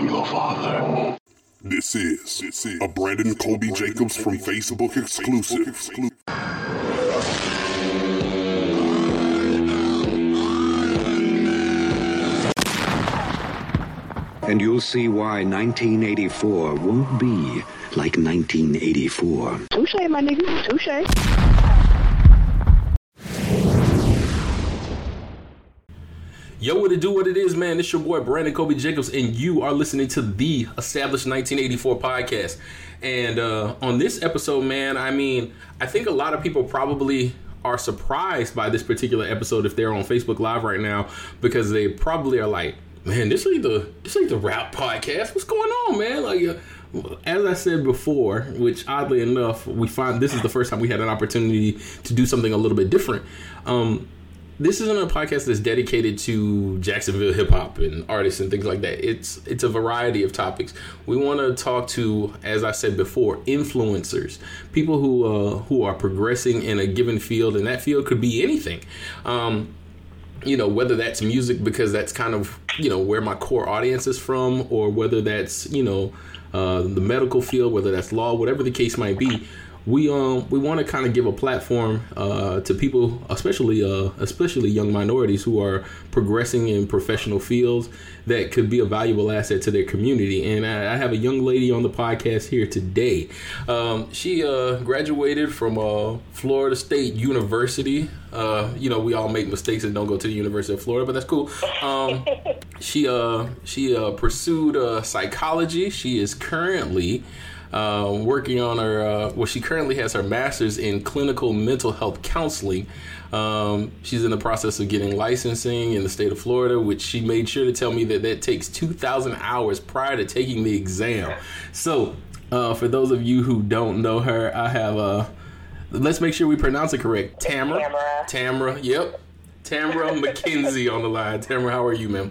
am your father. This is, this is a Brandon Colby Jacobs from Facebook exclusive. And you'll see why 1984 won't be like 1984. Touche, my nigga. Touche. Yo, what it do, what it is, man. It's your boy Brandon Kobe Jacobs, and you are listening to the Established 1984 podcast. And uh, on this episode, man, I mean, I think a lot of people probably are surprised by this particular episode if they're on Facebook Live right now because they probably are like, man, this ain't the this ain't the rap podcast. What's going on, man? Like. Uh, as I said before, which oddly enough, we find this is the first time we had an opportunity to do something a little bit different. Um, this isn't a podcast that's dedicated to Jacksonville hip hop and artists and things like that. It's it's a variety of topics. We want to talk to, as I said before, influencers, people who uh, who are progressing in a given field, and that field could be anything. Um, you know whether that's music because that's kind of you know where my core audience is from, or whether that's you know uh, the medical field, whether that's law, whatever the case might be. We um we want to kind of give a platform uh, to people, especially uh, especially young minorities who are progressing in professional fields that could be a valuable asset to their community. And I, I have a young lady on the podcast here today. Um, she uh, graduated from uh, Florida State University. Uh, you know, we all make mistakes and don't go to the University of Florida, but that's cool. Um, she uh, she uh, pursued uh, psychology. She is currently uh, working on her. Uh, well, she currently has her master's in clinical mental health counseling. Um, she's in the process of getting licensing in the state of Florida, which she made sure to tell me that that takes 2,000 hours prior to taking the exam. So, uh, for those of you who don't know her, I have Uh, let's make sure we pronounce it correct. Tamara. Tamara. Tamara. Yep. Tamara McKenzie on the line. Tamara, how are you, ma'am?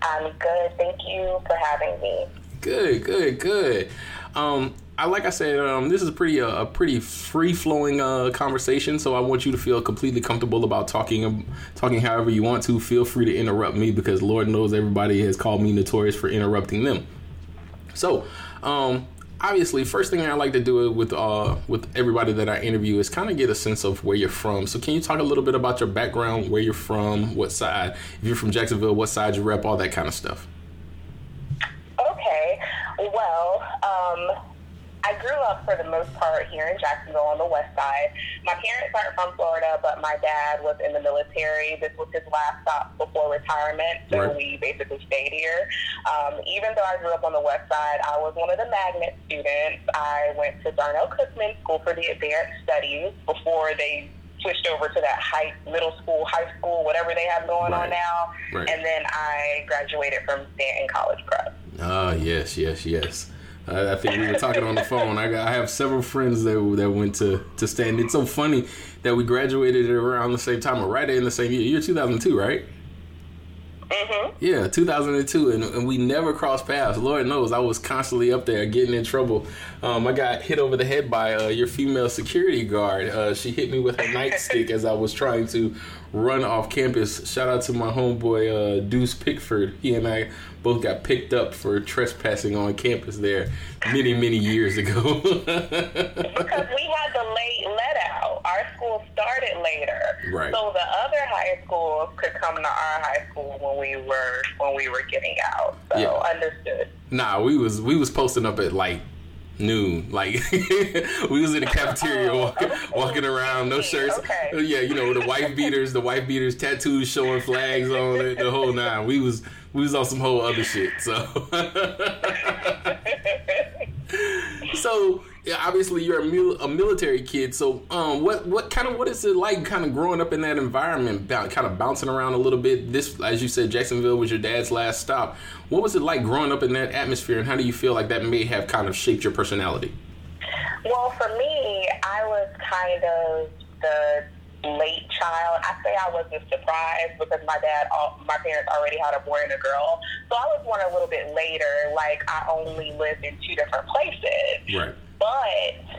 I'm good. Thank you for having me. Good, good, good. Um, I like I said, um, this is pretty uh, a pretty free flowing uh, conversation. So I want you to feel completely comfortable about talking um, talking however you want to. Feel free to interrupt me because Lord knows everybody has called me notorious for interrupting them. So, um, obviously, first thing I like to do with uh, with everybody that I interview is kind of get a sense of where you're from. So, can you talk a little bit about your background, where you're from, what side? If you're from Jacksonville, what side you rep, all that kind of stuff. Well, um, I grew up for the most part here in Jacksonville on the west side. My parents aren't from Florida, but my dad was in the military. This was his last stop before retirement, so Right. we basically stayed here. Um, even though I grew up on the west side, I was one of the magnet students. I went to Darnell Cookman School for the Advanced Studies before they switched over to that high middle school, high school, whatever they have going Right. on now. Right. And then I graduated from Stanton College Prep. Ah, yes, yes, yes. I, I think we were talking on the phone. I got, I have several friends that that went to to stand. It's so funny that we graduated around the same time, or right in the same year. You're 2002, right? Mm-hmm. Yeah, 2002, and, and we never crossed paths. Lord knows I was constantly up there getting in trouble. Um, I got hit over the head by uh, your female security guard. Uh, she hit me with her nightstick as I was trying to run off campus. Shout out to my homeboy uh, Deuce Pickford. He and I both got picked up for trespassing on campus there many, many years ago. because we had the late let out. Our school started later, Right. so the other high schools could come to our high school when we were when we were getting out. So Yeah. understood. Nah, we was we was posting up at like noon. Like we was in the cafeteria Oh, walking, okay. walking around, no shirts. Okay. Yeah, you know the wife beaters, the wife beaters, tattoos showing flags on it, the whole nine. We was we was on some whole other shit. So so obviously you're a, mil- a military kid. So um, what what kind of what is it like, kind of growing up in that environment, kind of bouncing around a little bit? This, as you said, Jacksonville was your dad's last stop. What was it like growing up in that atmosphere, and how do you feel like that may have kind of shaped your personality? Well, for me, I was kind of the late child. I say I wasn't surprised because my dad, al- my parents already had a boy and a girl. So I was born a little bit later. Like I only lived in two different places. Right. But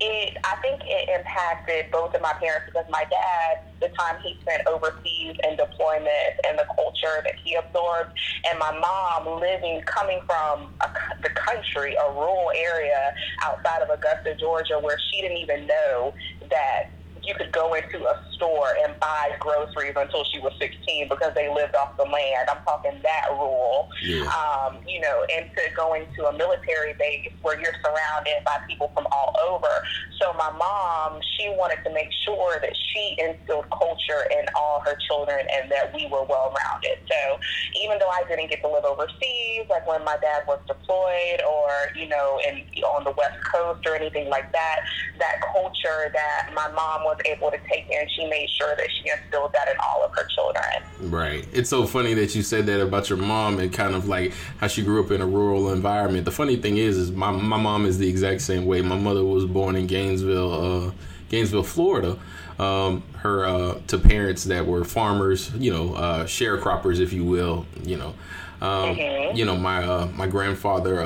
it I think it impacted both of my parents because my dad, the time he spent overseas and deployment and the culture that he absorbed, and my mom living coming from a, the country, a rural area outside of Augusta, Georgia, where she didn't even know that you could go into a store and buy groceries until she was 16 because they lived off the land. I'm talking that rural. Yeah. Um, you know, into going to a military base where you're surrounded by people from all over. So my mom, she wanted to make sure that she instilled culture in all her children and that we were well rounded. So even though I didn't get to live overseas, like when my dad was deployed or, you know, in on the West Coast or anything like that, that culture that my mom was able to take in, she made sure that she instilled that in all of her children. Right. It's so funny that you said that about your mom and kind of like how she grew up in a rural environment. The funny thing is, is my my mom is the exact same way. My mother was born in Gainesville, uh, Gainesville, Florida. Um, her uh, to parents that were farmers, you know, uh, sharecroppers, if you will. You know, um, Mhm. you know, my uh, my grandfather.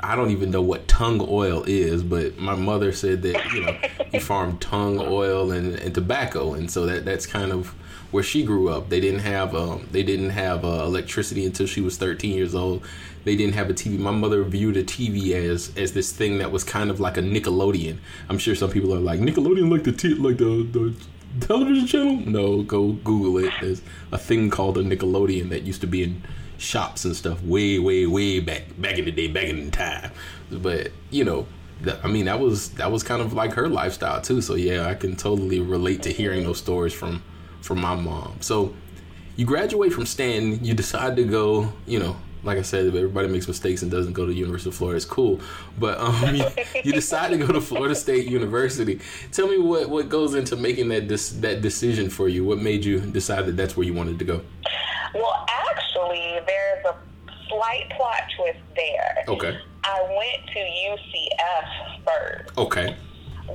I don't even know what tung oil is, but my mother said that you know you farm tung oil and, and tobacco, and so that that's kind of where she grew up. They didn't have um, they didn't have uh, electricity until she was 13 years old. They didn't have a TV. My mother viewed a TV as as this thing that was kind of like a Nickelodeon. I'm sure some people are like Nickelodeon, like the t- like the the television channel. No, go Google it. There's a thing called a Nickelodeon that used to be in shops and stuff way, way, way back back in the day, back in time. But you know, that, I mean, that was that was kind of like her lifestyle too. So yeah, I can totally relate to hearing those stories from from my mom. So you graduate from Stanton, you decide to go, you know. Like I said, everybody makes mistakes and doesn't go to the University of Florida. It's cool, but um, you, you decide to go to Florida State University. Tell me what, what goes into making that dis- that decision for you. What made you decide that that's where you wanted to go? Well, actually, there's a slight plot twist there. Okay. I went to UCF first. Okay.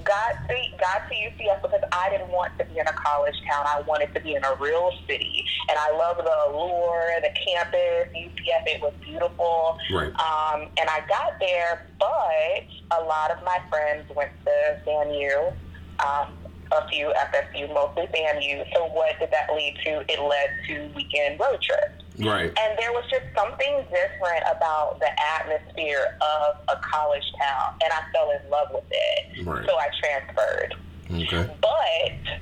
got to got to UCF because I didn't want to be in a college town. I wanted to be in a real city, and I love the allure, the campus, UCF. It was beautiful. Right. Um, and I got there, but a lot of my friends went to FAMU. Um, a few FSU, mostly FAMU. So what did that lead to? It led to weekend road trips. Right. And there was just something different about the atmosphere of a college town, and I fell in love with it. Right. So I transferred. Okay. But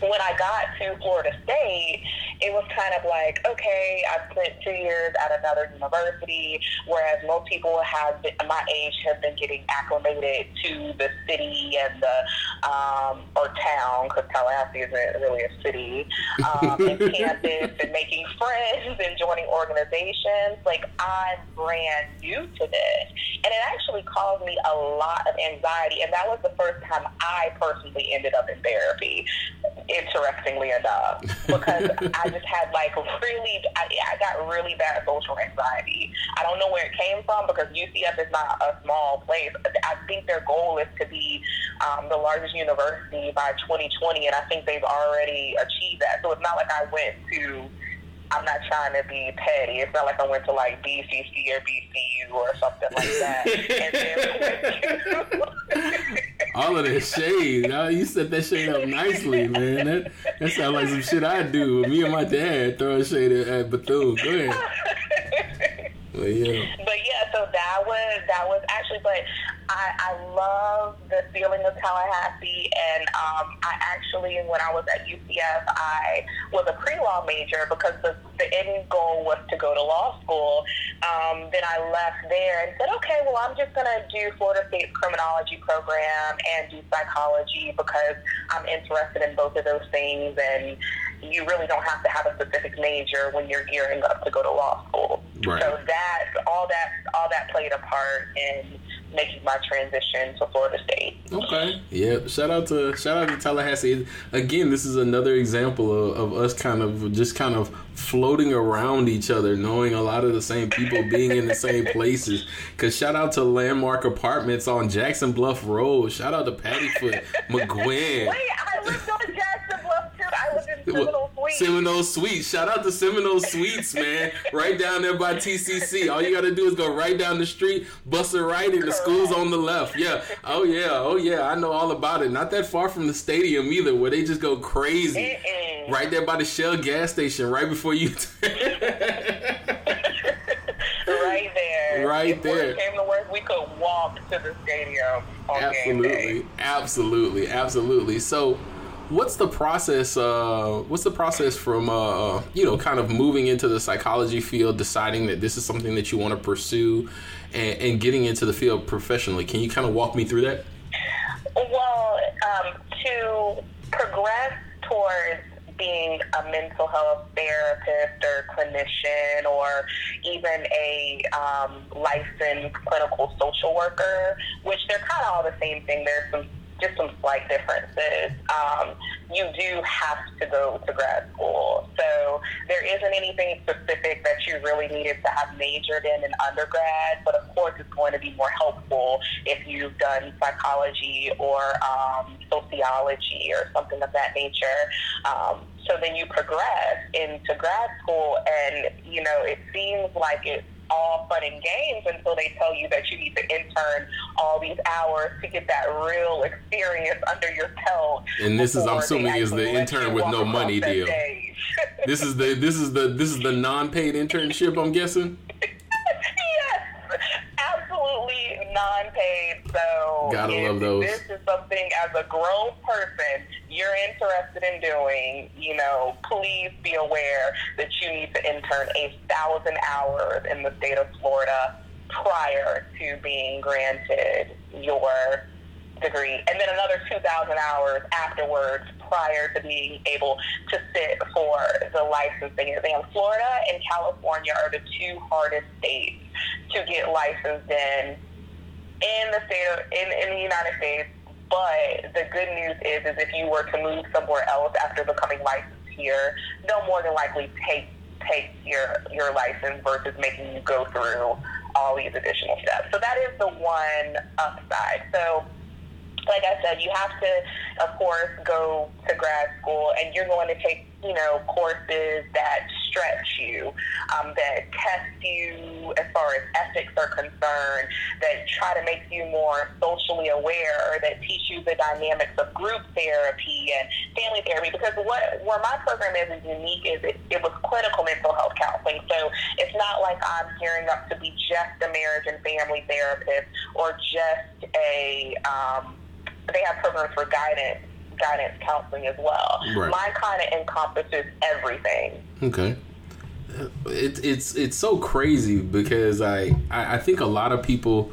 when I got to Florida State, it was kind of like, okay, I spent two years at another university, whereas most people have been, my age have been getting acclimated to the city and the um, or town, because Tallahassee isn't really a city, um, and campus and making friends and joining organizations. Like I'm brand new to this, and it actually caused me a lot of anxiety, and that was the first time I personally ended up in therapy interestingly enough, because I just had like really, I, I got really bad social anxiety. I don't know where it came from because UCF is not a small place. I think their goal is to be um, the largest university by 2020, and I think they've already achieved that. So it's not like I went to. I'm not trying to be petty. It's not like I went to like BCC or BCU or something like that. and then That shade. Oh, you set that shade up nicely, man. That that sounds like some shit I do. Me and my dad throwing shade at, Bethune. Go ahead. Well, yeah. but yeah, so that was that was actually. But I, I love the feeling of Tallahassee, and um, I actually, when I was at UCF, I was a pre-law major because the the end goal was to go to law school. Um, then I left there and said, okay, well, I'm just gonna do Florida State's criminology program and do psychology because I'm interested in both of those things and you really don't have to have a specific major when you're gearing up to go to law school. Right. So that all that all that played a part in making my transition to Florida State. Okay. Yeah. Shout out to shout out to Tallahassee. Again, this is another example of, of us kind of just kind of floating around each other, knowing a lot of the same people, being in the same places. Cause shout out to Landmark Apartments on Jackson Bluff Road. Shout out to Patty Foot McGuinn. Wait, I lived on Jackson Bluff too. I lived in Seminole. Suites. Seminole Suites. Shout out to Seminole Suites, man. right down there by TCC. All you got to do is go right down the street, bust it right, and the school's on the left. Yeah. Oh yeah. Oh yeah. I know all about it. Not that far from the stadium either, where they just go crazy. Mm-mm. Right there by the Shell gas station, right before you. right there. Right if there. came to worse, we could walk to the stadium on game day. absolutely absolutely absolutely so what's the process uh what's the process from uh you know kind of moving into the psychology field deciding that this is something that you want to pursue and, and getting into the field professionally can you kind of walk me through that Well, um, to progress towards being a mental health therapist or clinician or even a um, licensed clinical social worker, which they're kind of all the same thing. There's some just some slight differences. Um, you do have to go to grad school. So there isn't anything specific that you really needed to have majored in in undergrad, but of course it's going to be more helpful if you've done psychology or um, sociology or something of that nature. Um, so then you progress into grad school, and you know it seems like it's all fun and games until they tell you that you need to intern all these hours to get that real experience under your belt. And this is, I'm assuming, is the intern with no money deal. this is the this is the this is the non-paid internship i'm guessing absolutely non-paid. So Gotta if love those. This is something as a grown person you're interested in doing. You know, please be aware that you need to intern a thousand hours in the state of Florida prior to being granted your degree, and then another 2,000 hours afterwards prior to being able to sit for the licensing exam. Florida and California are the two hardest states to get licensed in in the state of, in, in the United States. But the good news is, is if you were to move somewhere else after becoming licensed here, they'll more than likely take take your your license versus making you go through all these additional steps. So that is the one upside. So like I said, you have to, of course, go to grad school, and you're going to take, you know, courses that stretch you, um, that test you as far as ethics are concerned, that try to make you more socially aware, or that teach you the dynamics of group therapy and family therapy. Because what where my program is, is unique is it, it was clinical mental health counseling. So it's not like I'm gearing up to be just a marriage and family therapist or just a um, they have programs for guidance guidance counseling as well. Right. Mine kind of encompasses everything. Okay. It, it's it's so crazy because I, I I think a lot of people.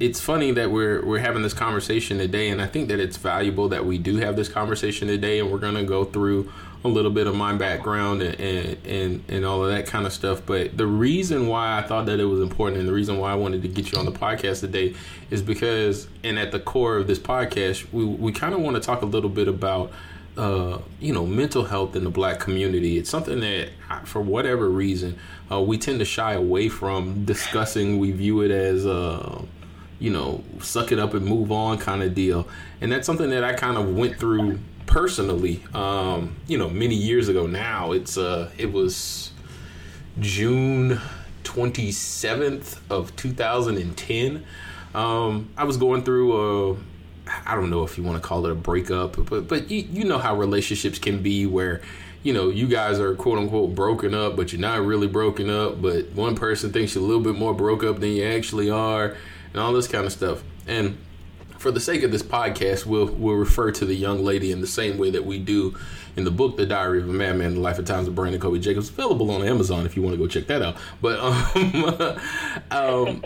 It's funny that we're we're having this conversation today, and I think that it's valuable that we do have this conversation today, and we're gonna go through a little bit of my background and and and, and all of that kind of stuff. But the reason why I thought that it was important, and the reason why I wanted to get you on the podcast today, is because, and at the core of this podcast, we we kind of want to talk a little bit about uh, you know, mental health in the black community. It's something that, for whatever reason, uh, we tend to shy away from discussing. We view it as, uh, you know, suck it up and move on kind of deal. And that's something that I kind of went through personally, um, you know, many years ago now. It's, uh, it was June 27th of 2010. Um, I was going through a, I don't know if you want to call it a breakup, but but you, you know how relationships can be where you know you guys are quote unquote broken up, but you're not really broken up, but one person thinks you're a little bit more broke up than you actually are, and all this kind of stuff. And for the sake of this podcast, we'll we'll refer to the young lady in the same way that we do in the book, The Diary of a Madman: The Life and Times of Brandon Kobe Jacobs, available on Amazon if you want to go check that out. But um, um,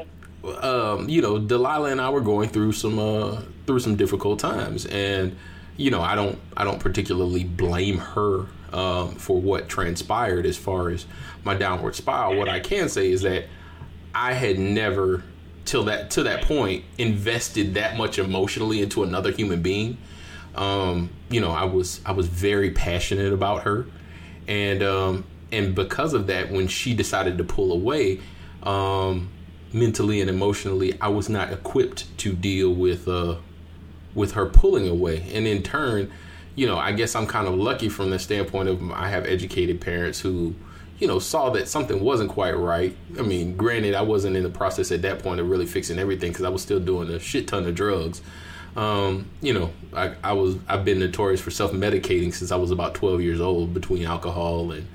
um, you know, Delilah and I were going through some uh, through some difficult times, and you know, I don't I don't particularly blame her um, for what transpired as far as my downward spiral. What I can say is that I had never till that to that point invested that much emotionally into another human being. Um, you know, I was I was very passionate about her, and um, and because of that, when she decided to pull away, um, mentally and emotionally, I was not equipped to deal with uh, with her pulling away, and in turn, you know, I guess I'm kind of lucky from the standpoint of I have educated parents who, you know, saw that something wasn't quite right. I mean, granted, I wasn't in the process at that point of really fixing everything because I was still doing a shit ton of drugs. Um, you know, I, I was I've been notorious for self medicating since I was about 12 years old between alcohol and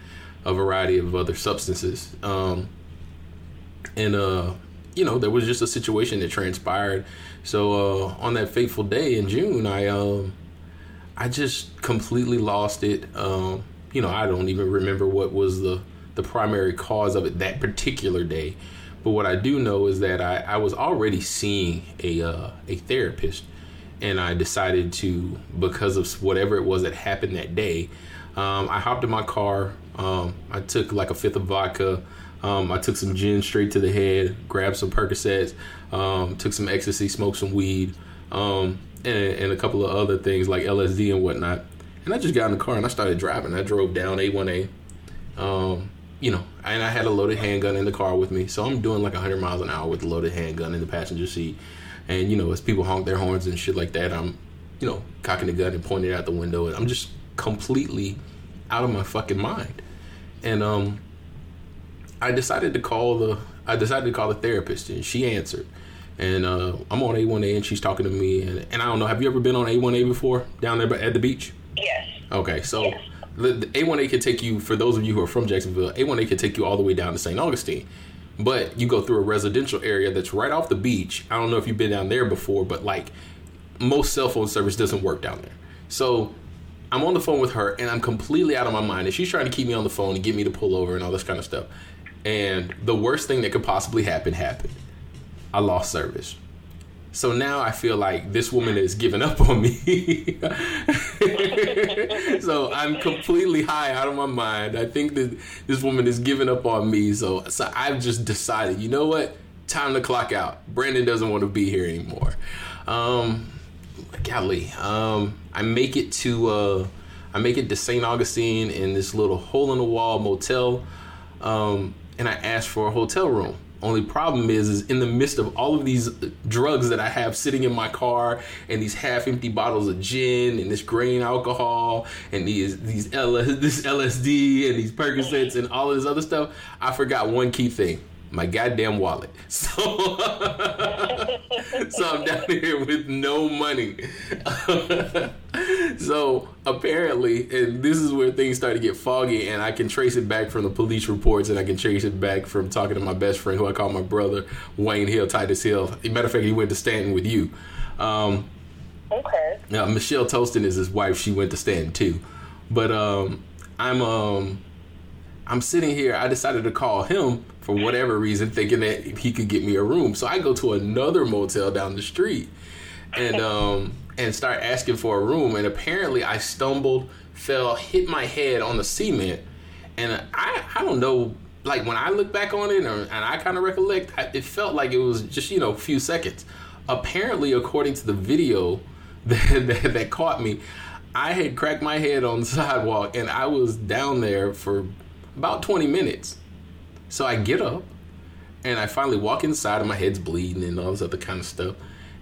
a variety of other substances. Um, and uh, you know, there was just a situation that transpired. So uh, on that fateful day in June, I um, I just completely lost it. Um, you know, I don't even remember what was the the primary cause of it that particular day. But what I do know is that I, I was already seeing a uh, a therapist, and I decided to because of whatever it was that happened that day. Um, I hopped in my car. Um, I took like a fifth of vodka. Um, I took some gin straight to the head, grabbed some Percocets, um, took some ecstasy, smoked some weed, um, and, and, a couple of other things like LSD and whatnot. And I just got in the car and I started driving. I drove down A1A, um, you know, and I had a loaded handgun in the car with me. So I'm doing like 100 miles an hour with a loaded handgun in the passenger seat. And, you know, as people honk their horns and shit like that, I'm, you know, cocking the gun and pointing it out the window. And I'm just completely out of my fucking mind. And, um, I decided to call the I decided to call the therapist, and she answered. And uh, I'm on A1A, and she's talking to me. And, and I don't know, have you ever been on A1A before down there at the beach? Yes. Okay, so yes. The, the A1A could take you, for those of you who are from Jacksonville, A1A could take you all the way down to St. Augustine. But you go through a residential area that's right off the beach. I don't know if you've been down there before, but like most cell phone service doesn't work down there. So I'm on the phone with her and I'm completely out of my mind. And she's trying to keep me on the phone and get me to pull over and all this kind of stuff. And the worst thing that could possibly happen happened. I lost service. So now I feel like this woman is giving up on me. so I'm completely high out of my mind. I think that this woman is giving up on me. So so I've just decided, you know what? Time to clock out. Brandon doesn't want to be here anymore. Um golly. Um I make it to uh I make it to St. Augustine in this little hole in the wall motel. Um and I asked for a hotel room. Only problem is, is in the midst of all of these drugs that I have sitting in my car, and these half-empty bottles of gin, and this grain alcohol, and these these L- this LSD, and these Percocets, and all of this other stuff, I forgot one key thing: my goddamn wallet. So, so I'm down here with no money. so apparently, and this is where things start to get foggy, and I can trace it back from the police reports, and I can trace it back from talking to my best friend, who I call my brother, Wayne Hill, Titus Hill. Matter of fact, he went to Stanton with you. Um, okay. Now Michelle Toston is his wife. She went to Stanton too, but um, I'm um, I'm sitting here. I decided to call him for whatever reason, thinking that he could get me a room. So I go to another motel down the street and um, and start asking for a room. And apparently, I stumbled, fell, hit my head on the cement, and I I don't know. Like when I look back on it, or, and I kind of recollect, it felt like it was just you know a few seconds. Apparently, according to the video that, that, that caught me, I had cracked my head on the sidewalk, and I was down there for about 20 minutes so I get up and I finally walk inside and my head's bleeding and all this other kind of stuff.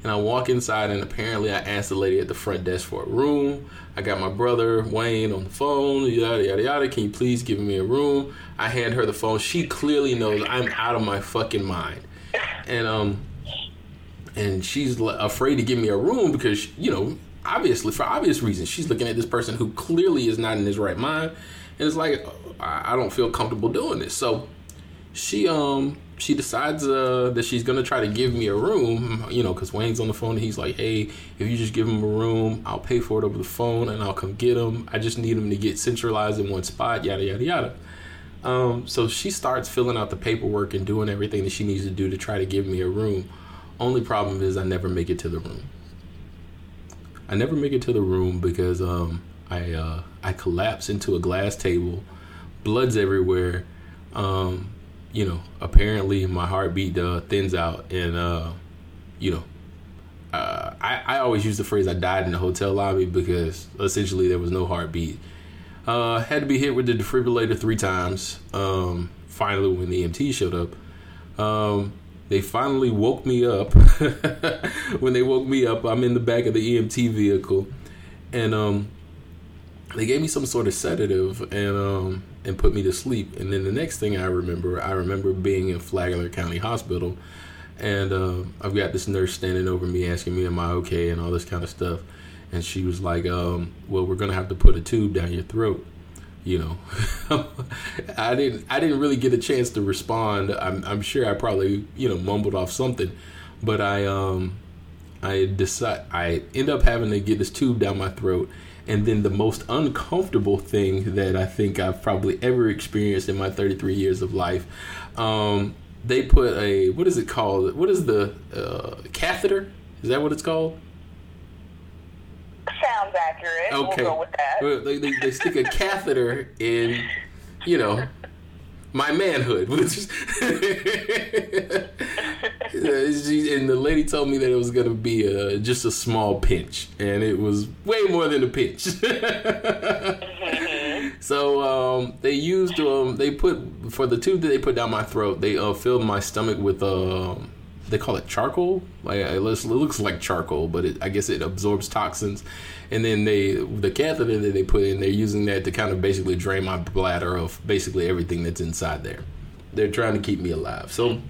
And I walk inside and apparently I asked the lady at the front desk for a room. I got my brother Wayne on the phone, yada yada yada. Can you please give me a room? I hand her the phone. She clearly knows I'm out of my fucking mind. And um and she's afraid to give me a room because you know obviously for obvious reasons she's looking at this person who clearly is not in his right mind and it's like I don't feel comfortable doing this so she um she decides uh, that she's gonna try to give me a room, you know, because Wayne's on the phone and he's like, "Hey, if you just give him a room, I'll pay for it over the phone and I'll come get him. I just need him to get centralized in one spot, yada yada yada." Um, so she starts filling out the paperwork and doing everything that she needs to do to try to give me a room. Only problem is I never make it to the room. I never make it to the room because um, I uh, I collapse into a glass table, blood's everywhere. Um, you know, apparently my heartbeat uh, thins out, and uh, you know, uh, I, I always use the phrase "I died in the hotel lobby" because essentially there was no heartbeat. Uh, had to be hit with the defibrillator three times. Um, finally, when the EMT showed up, um, they finally woke me up. when they woke me up, I'm in the back of the EMT vehicle, and um, they gave me some sort of sedative and um and put me to sleep. And then the next thing I remember, I remember being in Flagler County Hospital, and uh, I've got this nurse standing over me asking me, "Am I okay?" and all this kind of stuff. And she was like, um, "Well, we're gonna have to put a tube down your throat." You know, I didn't I didn't really get a chance to respond. I'm I'm sure I probably you know mumbled off something, but I um I decide I end up having to get this tube down my throat and then the most uncomfortable thing that I think I've probably ever experienced in my 33 years of life, um, they put a what is it called? What is the uh, catheter? Is that what it's called? Sounds accurate. Okay. We'll go with that. They, they, they stick a catheter in, you know, my manhood. And the lady told me that it was going to be a, just a small pinch, and it was way more than a pinch. so um, they used um, they put for the tube that they put down my throat. They uh, filled my stomach with um they call it charcoal. Like it looks, it looks like charcoal, but it, I guess it absorbs toxins. And then they the catheter that they put in, they're using that to kind of basically drain my bladder of basically everything that's inside there. They're trying to keep me alive. So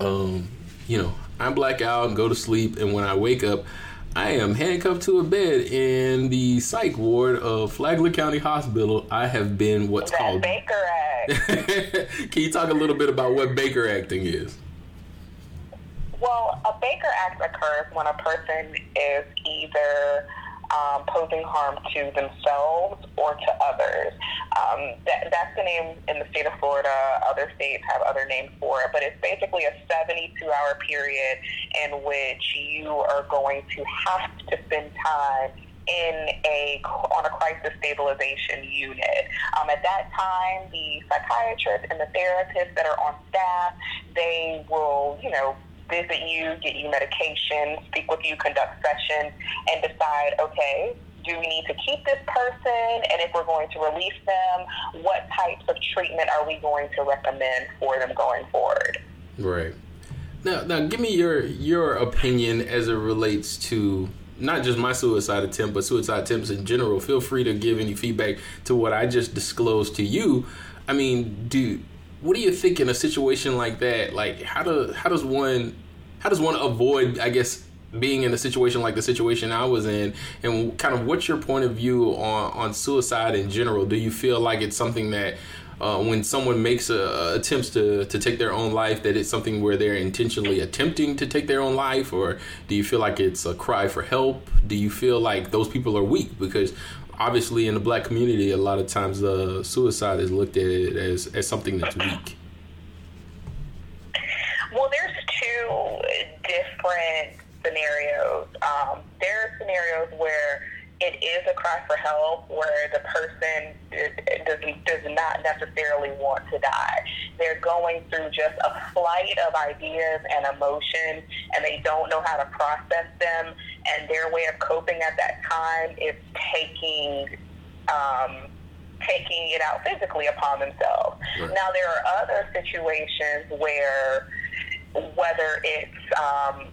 um, you know, I black out and go to sleep, and when I wake up, I am handcuffed to a bed in the psych ward of Flagler County Hospital. I have been what's That called. Baker Act. Can you talk a little bit about what Baker acting is? Well, a Baker Act occurs when a person is either um, posing harm to themselves or to others. Um, that, that's the name in the state of Florida. Other states have other names for it, but it's basically a 72-hour period in which you are going to have to spend time in a on a crisis stabilization unit. Um, at that time, the psychiatrists and the therapists that are on staff, they will, you know, visit you, get you medication, speak with you, conduct sessions, and decide, okay, do we need to keep this person? And if we're going to release them, what types of treatment are we going to recommend for them going forward? Right. Now, now, give me your your opinion as it relates to not just my suicide attempt, but suicide attempts in general. Feel free to give any feedback to what I just disclosed to you. I mean, do what do you think in a situation like that? Like, how do how does one how does one avoid, I guess, being in a situation like the situation I was in, and kind of what's your point of view on on suicide in general? Do you feel like it's something that uh, when someone makes a, attempts to, to take their own life that it's something where they're intentionally attempting to take their own life or do you feel like it's a cry for help do you feel like those people are weak because obviously in the black community a lot of times uh, suicide is looked at as, as something that's weak Well, there's two different scenarios. Um, there are scenarios where it is a cry for help, where the person does, does not necessarily want to die. They're going through just a flight of ideas and emotions, and they don't know how to process them. And their way of coping at that time is taking um, taking it out physically upon themselves. Right. Now, there are other situations where whether it's um,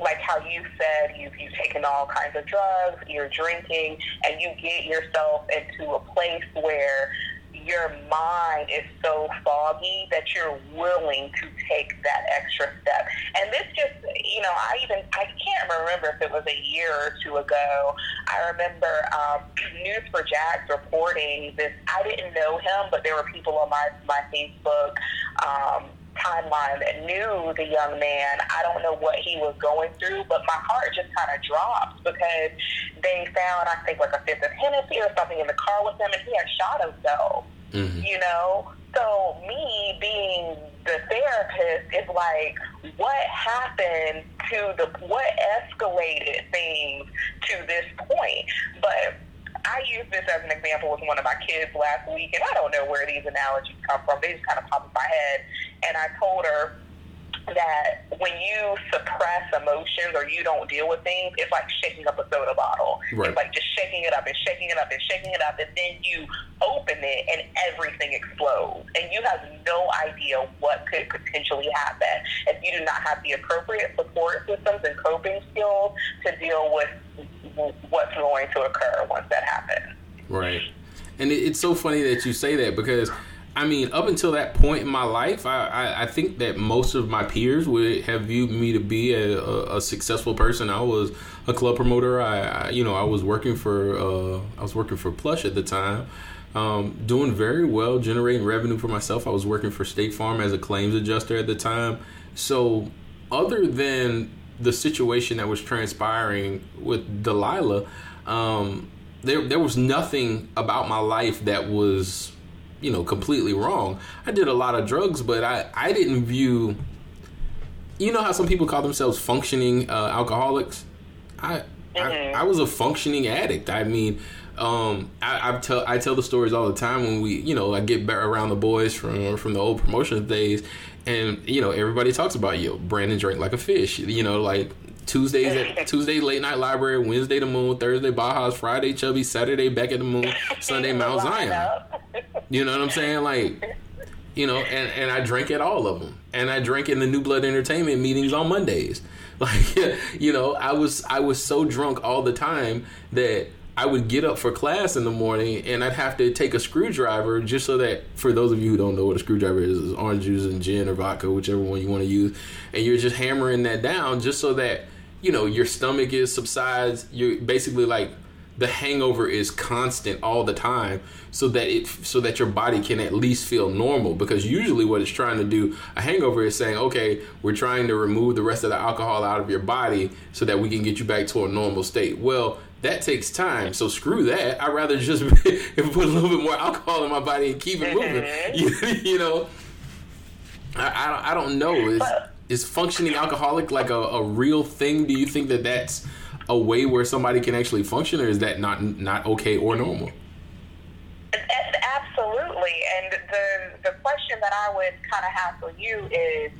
like how you said, you've, you've taken all kinds of drugs, you're drinking, and you get yourself into a place where your mind is so foggy that you're willing to take that extra step. And this just, you know, I even, I can't remember if it was a year or two ago. I remember um, News4Jax reporting this. I didn't know him, but there were people on my, my Facebook um, timeline that knew the young man. I don't know what he was going through, but my heart just kind of dropped because they found, I think, like a fifth of Hennessy or something in the car with him, and he had shot himself. Mhm. You know, so me being the therapist is like, what happened to the what escalated things to this point? But I use this as an example with one of my kids last week, and I don't know where these analogies come from. They just kind of pop in my head. And I told her that when you suppress emotions or you don't deal with things, it's like shaking up a soda bottle. Right. It's like just shaking it up and shaking it up and shaking it up, and then you open it and everything explodes, and you have no idea what could potentially happen if you do not have the appropriate support systems and coping skills to deal with what's going to occur once that happens. Right. And it, it's so funny that you say that because, I mean, up until that point in my life, I, I, I think that most of my peers would have viewed me to be a, a, a successful person. I was a club promoter. I, I you know, I was working for uh, I was working for Plush at the time. Um, doing very well, generating revenue for myself. I was working for State Farm as a claims adjuster at the time. So, other than the situation that was transpiring with Delilah, um, there there was nothing about my life that was, you know, completely wrong. I did a lot of drugs, but I I didn't view. You know how some people call themselves functioning uh, alcoholics. I, I I was a functioning addict. I mean, um, I, I, tell I tell the stories all the time when we, you know, I get back around the boys from from the old promotion days, and you know, everybody talks about you. Brandon drank like a fish. You know, like Tuesdays at Tuesday late night library, Wednesday the moon, Thursday Baja's, Friday Chubby, Saturday back at the moon, Sunday Mount Zion. You know what I'm saying? Like, you know, and, and I drank at all of them, and I drank in the New Blood Entertainment meetings on Mondays. Like, you know, I was I was so drunk all the time that I would get up for class in the morning and I'd have to take a screwdriver just so that for those of you who don't know what a screwdriver is, is orange juice and gin or vodka, whichever one you want to use, and you're just hammering that down just so that you know your stomach is subsides. You're basically like the hangover is constant all the time so that it so that your body can at least feel normal. Because usually what it's trying to do a hangover is saying okay we're trying to remove the rest of the alcohol out of your body so that we can get you back to a normal state. Well that takes time. So screw that. I'd rather just put a little bit more alcohol in my body and keep it moving. You, you know? I, I, don't, I don't know. Is, is functioning alcoholic like a, a real thing? Do you think that that's a way where somebody can actually function, or is that not not okay or normal? Absolutely. And the the question that I would kind of have for you is,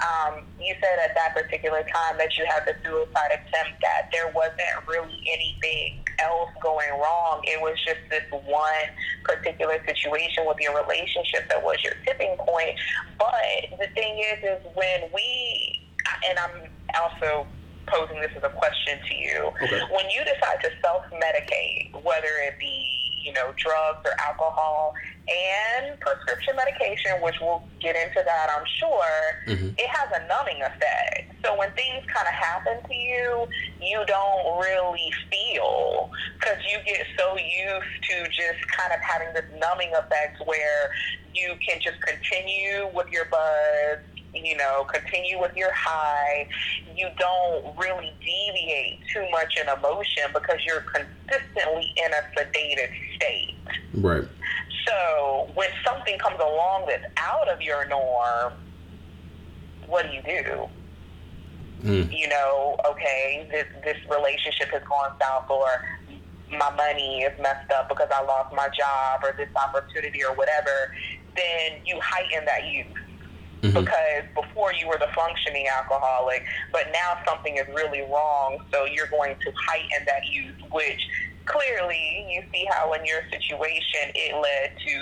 um, you said at that particular time that you had the suicide attempt that there wasn't really anything else going wrong. It was just this one particular situation with your relationship that was your tipping point. But the thing is, is when we, and I'm also posing this as a question to you. Okay. When you decide to self medicate, whether it be you know drugs or alcohol and prescription medication, which we'll get into that, I'm sure, mm-hmm. it has a numbing effect. So when things kind of happen to you, you don't really feel because you get so used to just kind of having this numbing effect where you can just continue with your buzz you know, continue with your high. You don't really deviate too much in emotion because you're consistently in a sedated state. Right. So when something comes along that's out of your norm, what do you do? Mm. You know, okay, this this relationship has gone south, or my money is messed up because I lost my job, or this opportunity, or whatever. Then you heighten that youth Mm-hmm. Because before you were the functioning alcoholic, but now something is really wrong, so you're going to heighten that use, which clearly you see how in your situation it led to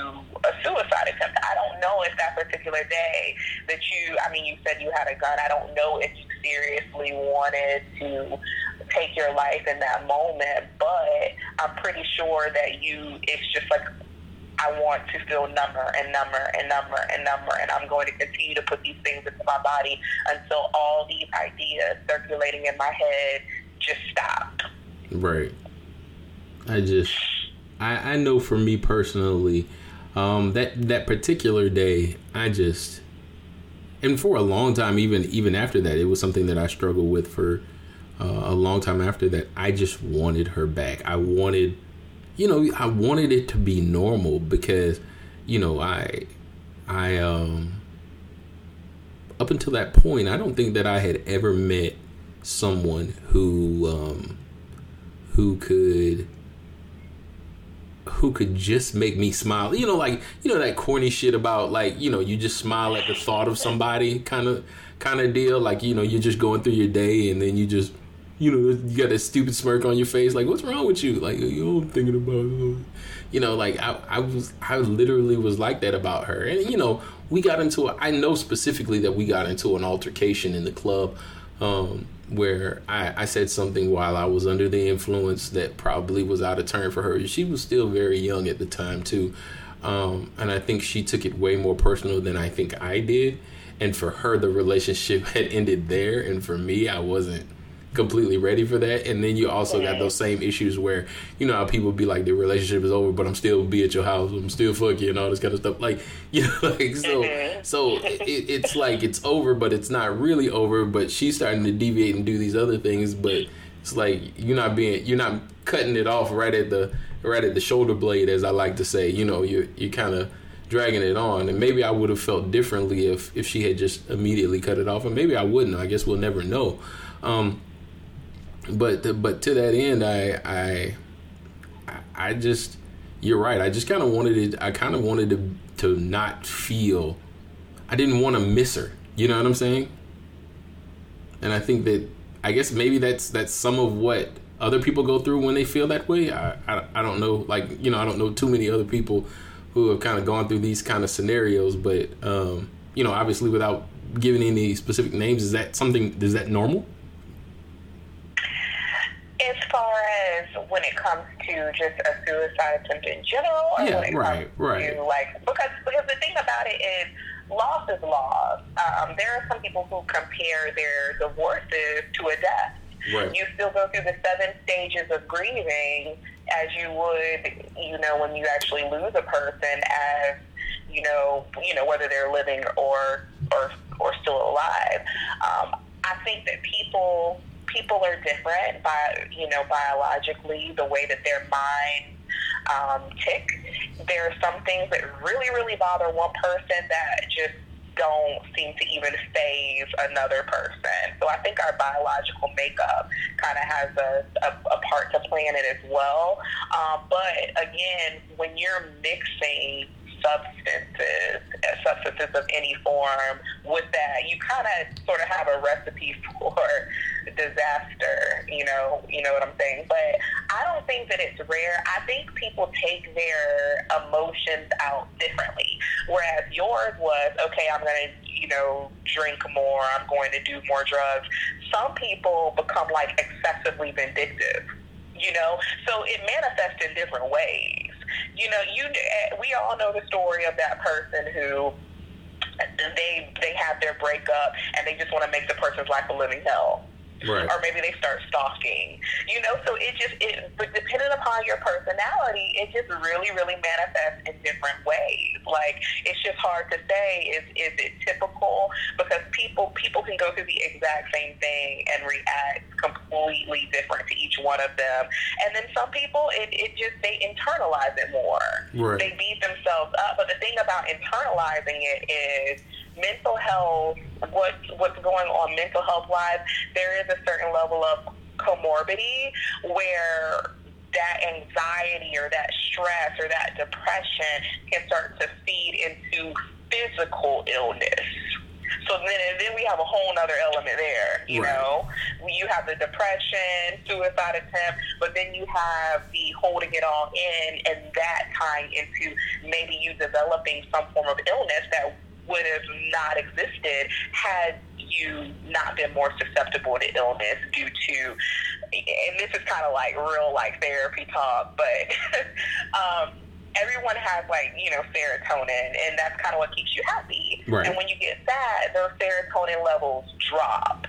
a suicide attempt. I don't know if that particular day that you, I mean, you said you had a gun. I don't know if you seriously wanted to take your life in that moment, but I'm pretty sure that you, it's just like I want to feel number and number and number and number, and I'm going to continue to put these things into my body until all these ideas circulating in my head just stop. Right. I just, I, I know for me personally, um, that that particular day, I just, and for a long time, even even after that, it was something that I struggled with for uh, a long time after that. I just wanted her back. I wanted you know, I wanted it to be normal because, you know, I, I, um, up until that point, I don't think that I had ever met someone who, um, who could, who could just make me smile. You know, like you know that corny shit about like you know you just smile at the thought of somebody kind of kind of deal. Like you know you're just going through your day and then you just you know, you got that stupid smirk on your face. Like, what's wrong with you? Like, you I'm thinking about, you know, like I, I was, I literally was like that about her. And you know, we got into, a, I know specifically that we got into an altercation in the club. Um, where I, I said something while I was under the influence that probably was out of turn for her. She was still very young at the time too, um, and I think she took it way more personal than I think I did. And for her, the relationship had ended there, and for me, I wasn't completely ready for that. And then you also got those same issues where you know how people be like the relationship is over, but I'm still be at your house, I'm still fuck you and all this kind of stuff. Like you know, like so so it, it's like it's over, but it's not really over. But she's starting to deviate and do these other things, but it's like you're not being you're not cutting it off right at the right at the shoulder blade, as I like to say. You know, you you kind of dragging it on and maybe i would have felt differently if if she had just immediately cut it off and maybe i wouldn't i guess we'll never know um, but but to that end, I I I just you're right. I just kind of wanted it. I kind of wanted to to not feel. I didn't want to miss her. You know what I'm saying? And I think that I guess maybe that's that's some of what other people go through when they feel that way. I I, I don't know. Like you know, I don't know too many other people who have kind of gone through these kind of scenarios. But um, you know, obviously, without giving any specific names, is that something? Is that normal? As far as when it comes to just a suicide attempt in general, or Yeah, when it right, comes right. to like because because the thing about it is loss is loss. Um, there are some people who compare their divorces to a death. Right. You still go through the seven stages of grieving as you would, you know, when you actually lose a person as you know, you know whether they're living or or or still alive. Um, I think that people people are different by you know biologically the way that their minds um, tick. There are some things that really really bother one person that just don't seem to even faze another person. So I think our biological makeup kind of has a, a, a part to play in it as well. Um, but again, when you're mixing substances, uh, substances of any form with that, you kind of sort of have a recipe for disaster. You know, you know what I'm saying. But I don't think that it's rare. I think people take their emotions out differently. Whereas yours was, okay, I'm to, you know, drink more. I'm going to do more drugs. Some people become like excessively vindictive. You know, so it manifests in different ways you know, you eh, we all know the story of that person who they they have their breakup and they just want to make the person's life a living hell. Right. Or maybe they start stalking. You know, so it just it but depending upon your personality, it just really, really manifests in different ways. Like it's just hard to say is is it typical because people people can go through the exact same thing and react completely different to each one of them. And then some people it, it just they internalize it more. Right. They beat themselves up. But the thing about internalizing it is mental health, what what's going on mental health wise, there is a certain level of comorbidity where that anxiety or that stress or that depression can start to feed into physical illness. So then, and then we have a whole other element there. You Right. know, you have the depression, suicide attempt, but then you have the holding it all in, and that tying into maybe you developing some form of illness that would have not existed had you not been more susceptible to illness due to and this is kind of like real like therapy talk but um everyone has like you know serotonin and that's kind of what keeps you happy Right. and when you get sad those serotonin levels drop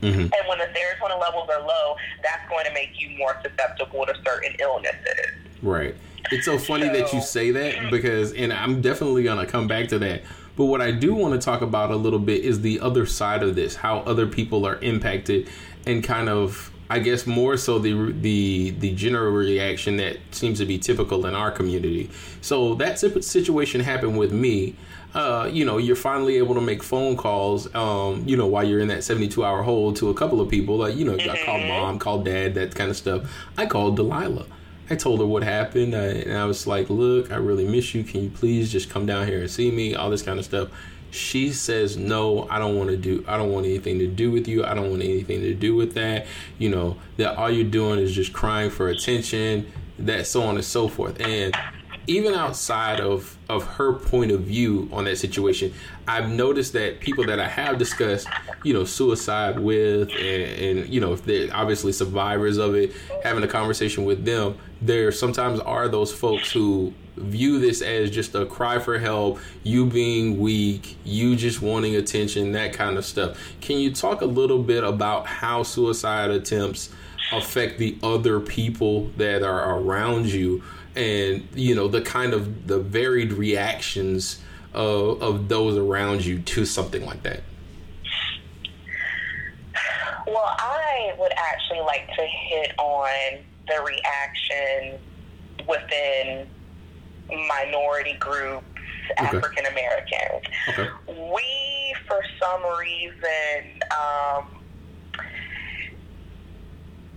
Mm-hmm. and when the serotonin levels are low that's going to make you more susceptible to certain illnesses Right. It's so funny that you say that because, and I'm definitely gonna come back to that. But what I do want to talk about a little bit is the other side of this, how other people are impacted, and kind of, I guess, more so the the the general reaction that seems to be typical in our community. So that situation happened with me. Uh, you know, you're finally able to make phone calls. Um, you know, while you're in that 72 hour hold to a couple of people, like you know, I called mom, called dad, that kind of stuff. I called Delilah. I told her what happened, I, and I was like, "Look, I really miss you. Can you please just come down here and see me?" All this kind of stuff. She says, "No, I don't want to do. I don't want anything to do with you. I don't want anything to do with that. You know that all you're doing is just crying for attention. That so on and so forth." And even outside of of her point of view on that situation, I've noticed that people that I have discussed, you know, suicide with, and, and you know, if they're obviously survivors of it, having a conversation with them, there sometimes are those folks who view this as just a cry for help, you being weak, you just wanting attention, that kind of stuff. Can you talk a little bit about how suicide attempts affect the other people that are around you and you know the kind of the varied reactions of, of those around you to something like that? Well i would actually like to hit on the reaction within minority groups Okay. african americans okay. We for some reason um,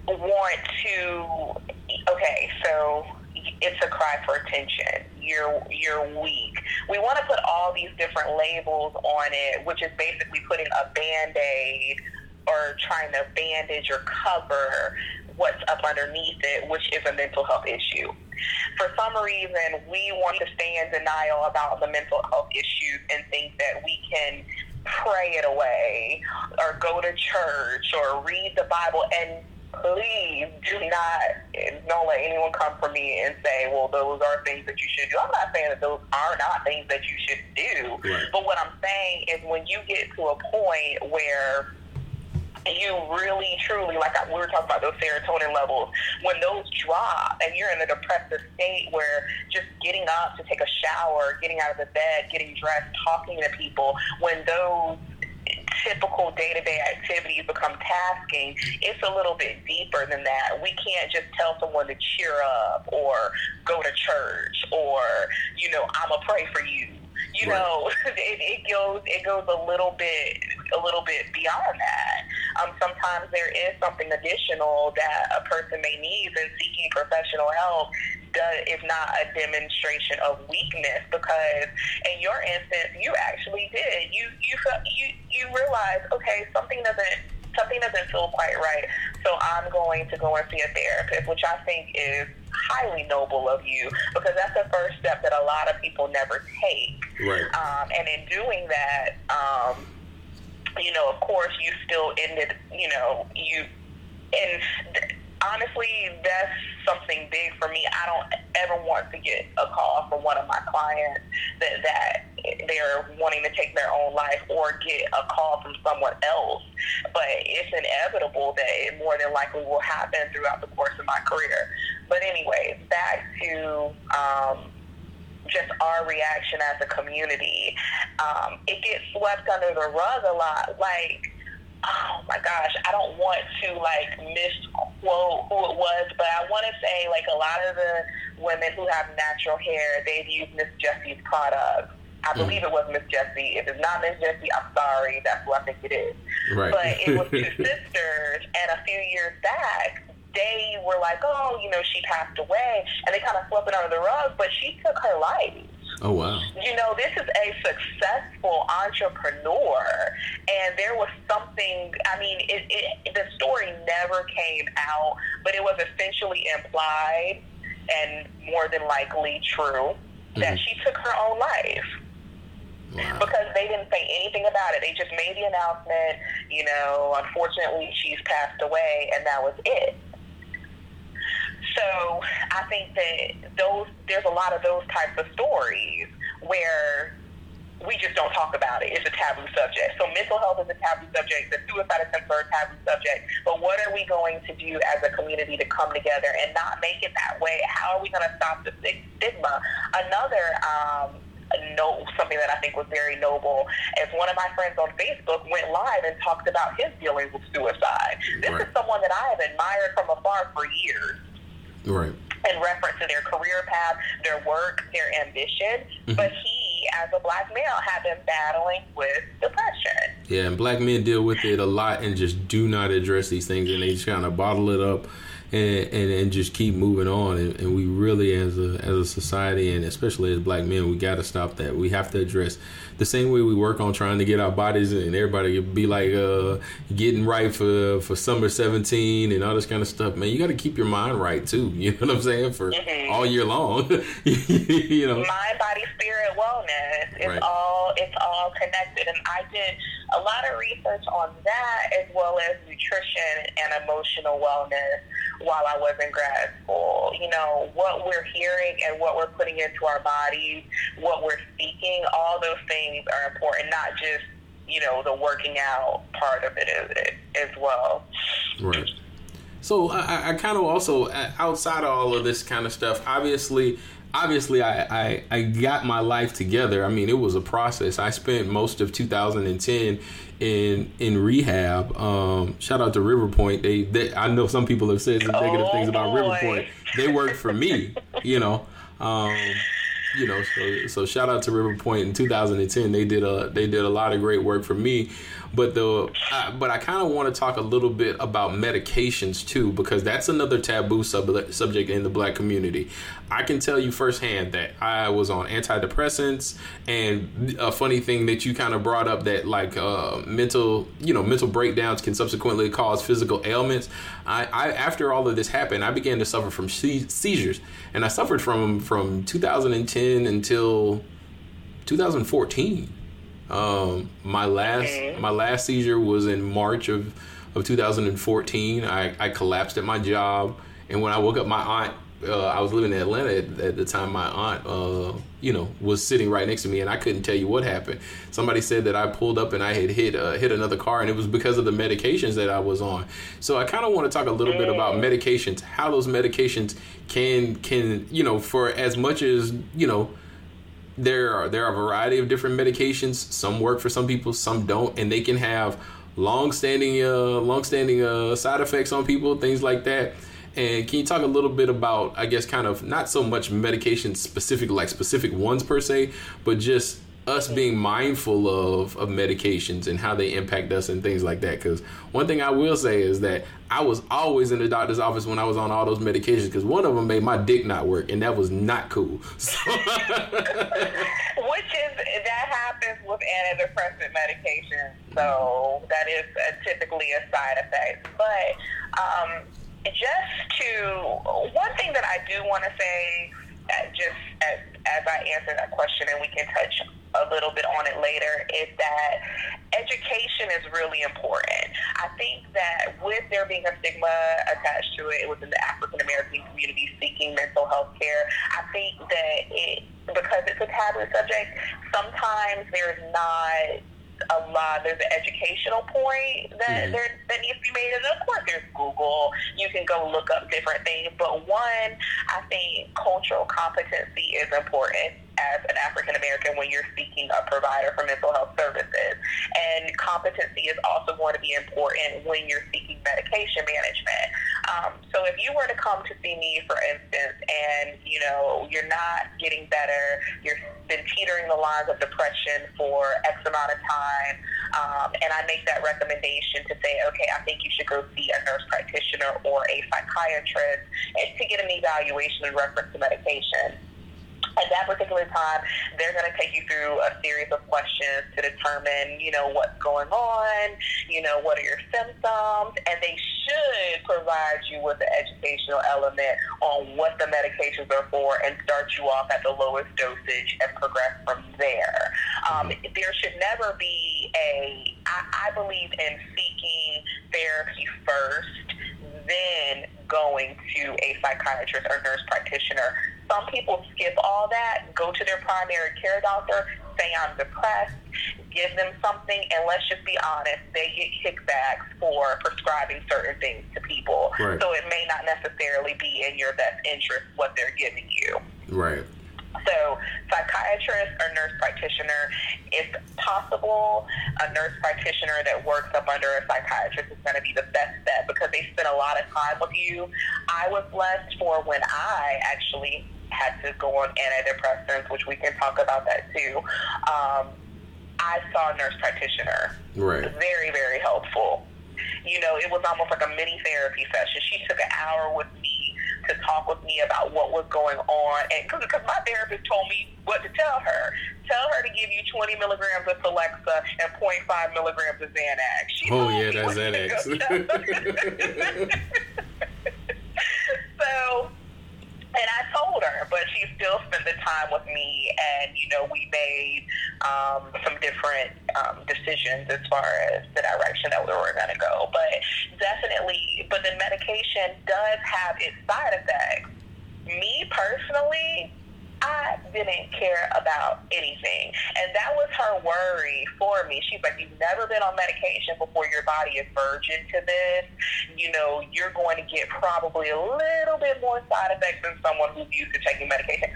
want to okay so it's a cry for attention. You're you're weak. We want to put all these different labels on it which is basically putting a band-aid or trying to bandage or cover what's up underneath it which is a mental health issue. For some reason we want to stay in denial about the mental health issues and think that we can pray it away or go to church or read the bible and please do not don't let anyone come for me and say, well, those are things that you should do. I'm not saying that those are not things that you should do, Right. but what I'm saying is when you get to a point where you really truly like we were talking about those serotonin levels when those drop and you're in a depressive state where just getting up to take a shower getting out of the bed getting dressed talking to people when those typical day-to-day activities become tasking it's a little bit deeper than that. We can't just tell someone to cheer up or go to church or you know i'm gonna pray for you. You Right. know it, it goes it goes a little bit a little bit beyond that. Um, sometimes there is something additional that a person may need and seeking professional help does, is not a demonstration of weakness because in your instance you actually did. You you you you realize okay something doesn't something doesn't feel quite right. So i'm going to go and see a therapist which i think is highly noble of you because that's the first step that a lot of people never take. Right. Um, and in doing that, um, you know, of course, you still ended, you know, you, and th- honestly, that's something big for me. I don't ever want to get a call from one of my clients that, that they're wanting to take their own life or get a call from someone else. But it's inevitable that it more than likely will happen throughout the course of my career. But anyways, back to, um, just our reaction as a community. Um, it gets swept under the rug a lot. Like, oh my gosh, I don't want to like misquote who it was, but I want to say like a lot of the women who have natural hair, they've used Miss Jessie's products. I mm. believe it was Miss Jessie. If it's not Miss Jessie, I'm sorry. That's who I think it is. right But it was two sisters, and a few years back, they were like, oh, you know, she passed away, and they kind of swept it under the rug, but she took her life. Oh wow You know, this is a successful entrepreneur, and there was something. I mean, it, it the story never came out, but it was essentially implied and more than likely true that Mhm. she took her own life wow because they didn't say anything about it. They just made the announcement, you know, unfortunately she's passed away and that was it. So I think that those there's a lot of those types of stories where we just don't talk about it. It's a taboo subject. So mental health is a taboo subject. The suicide attempts are a taboo subject. But what are we going to do as a community to come together and not make it that way? How are we going to stop the stigma? Another um, no, something that I think was very noble is one of my friends on Facebook went live and talked about his dealings with suicide. This Right. is someone that I have admired from afar for years right in reference to their career path, their work, their ambition. Mhm. But he as a black male, have been battling with depression. Yeah, and black men deal with it a lot and just do not address these things, and they just kind of bottle it up and, and, and just keep moving on. And, and, we really, as a as a society, and especially as black men, we got to stop that. We have to address the same way we work on trying to get our bodies and everybody be like uh, getting right for for summer 17 and all this kind of stuff. Man, you got to keep your mind right too. You know what I'm saying? For mm-hmm. all year long, you know. Mind, body, spirit, wellness. It's right. all it's all connected, and I did a lot of research on that as well as nutrition and emotional wellness while I was in grad school. You know, what we're hearing and what we're putting into our bodies, what we're speaking, all those things are important, not just, you know, the working out part of it as, well. Right. So I, I kind of also outside of all of this kind of stuff, obviously, obviously I, I, I got my life together. I mean, it was a process. I spent most of 2010 in in rehab. Um, shout out to River Point. They, they I know some people have said some negative oh, things about River Point. They worked for me, you know. Um, you know, so so shout out to River Point in 2010. They did a they did a lot of great work for me. But the uh, but I kind of want to talk a little bit about medications too because that's another taboo sub- subject in the black community. I can tell you firsthand that I was on antidepressants, and a funny thing that you kind of brought up that like uh, mental you know mental breakdowns can subsequently cause physical ailments. I, I after all of this happened, I began to suffer from seizures, and I suffered from from 2010 until 2014 um, my last my last seizure was in March of, of 2014. I, I collapsed at my job, and when I woke up, my aunt. Uh, I was living in Atlanta at, at the time. My aunt, uh, you know, was sitting right next to me, and I couldn't tell you what happened. Somebody said that I pulled up and I had hit uh, hit another car, and it was because of the medications that I was on. So I kind of want to talk a little bit about medications, how those medications can can you know, for as much as you know there are there are a variety of different medications. Some work for some people, some don't, and they can have long-standing uh, long-standing uh, side effects on people, things like that. And can you talk a little bit about, I guess, kind of not so much medication specific, like specific ones per se, but just us being mindful of, of medications and how they impact us and things like that. Because one thing I will say is that I was always in the doctor's office when I was on all those medications because one of them made my dick not work, and that was not cool. So. Which is that happens with antidepressant medication, so that is a, typically a side effect. But um, just to one thing that I do want to say, uh, just as, as I answer that question, and we can touch a little bit on it later, is that education is really important. I think that with there being a stigma attached to it within the African American community seeking mental health care, I think that it because it's a taboo subject, sometimes there's not a lot. There's an educational point that mm-hmm. there that needs to be made, and of course, there's Google. You can go look up different things, but one, I think cultural competency is important as an African American when you're seeking a provider for mental health services. And competency is also going to be important when you're seeking medication management. Um, so if you were to come to see me, for instance, and you know you're not getting better, you've been teetering the lines of depression for X amount of time, um, and I make that recommendation to say, okay, I think you should go see a nurse practitioner or a psychiatrist to get an evaluation in reference to medication at that particular time, they're going to take you through a series of questions to determine, you know, what's going on, you know, what are your symptoms, and they should provide you with an educational element on what the medications are for and start you off at the lowest dosage and progress from there. Um, there should never be a, I, I believe in seeking therapy first then going to a psychiatrist or nurse practitioner. Some people skip all that, go to their primary care doctor, say I'm depressed, give them something, and let's just be honest, they get kickbacks for prescribing certain things to people. Right. So it may not necessarily be in your best interest what they're giving you. Right. So, psychiatrist or nurse practitioner, if possible, a nurse practitioner that works up under a psychiatrist is going to be the best bet because they spend a lot of time with you. I was blessed for when I actually had to go on antidepressants, which we can talk about that too. Um, I saw a nurse practitioner. Right. Very, very helpful. You know, it was almost like a mini therapy session. She took an hour with me to talk with me about what was going on, and because my therapist told me what to tell her. Tell her to give you 20 milligrams of Celexa and 0.5 milligrams of Xanax. She Oh yeah, that's what to go tell her. Xanax. so, and I told her, but she still spent the time with me, and you know, we made um, some different um, decisions as far as the direction that we were going to go. But definitely, but the medication does have its side effects. Me personally, I didn't care about anything. And that was her worry for me. She's like, You've never been on medication before your body is virgin to this. You know, you're going to get probably a little bit more side effects than someone who's used to taking medication.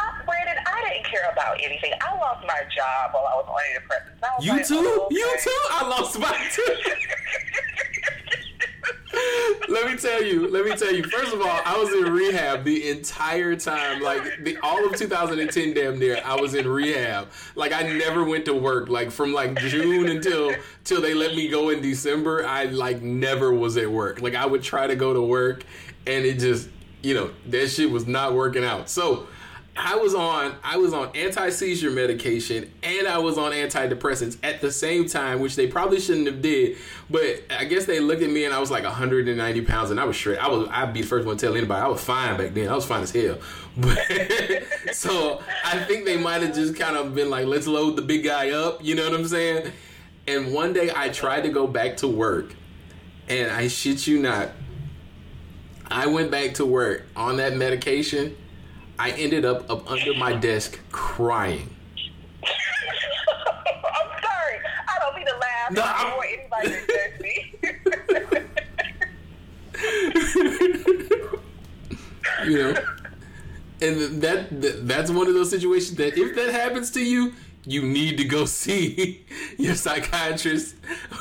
I, Brandon, I didn't care about anything. I lost my job while I was on antidepressants. Was You like, too? oh, You too? I lost mine too. let me tell you. Let me tell you. First of all, I was in rehab the entire time. Like the all of 2010, damn near, I was in rehab. Like I never went to work. Like from like June until till they let me go in December, I like never was at work. Like I would try to go to work, and it just you know that shit was not working out. So. I was on I was on anti seizure medication and I was on antidepressants at the same time, which they probably shouldn't have did. But I guess they looked at me and I was like 190 pounds and I was straight. I was I'd be the first one to tell anybody I was fine back then. I was fine as hell. But so I think they might have just kind of been like, let's load the big guy up. You know what I'm saying? And one day I tried to go back to work, and I shit you not, I went back to work on that medication. I ended up up under my desk crying. I'm sorry. I don't mean to laugh. No, I don't want anybody to judge me. you know and that, that that's one of those situations that if that happens to you you need to go see your psychiatrist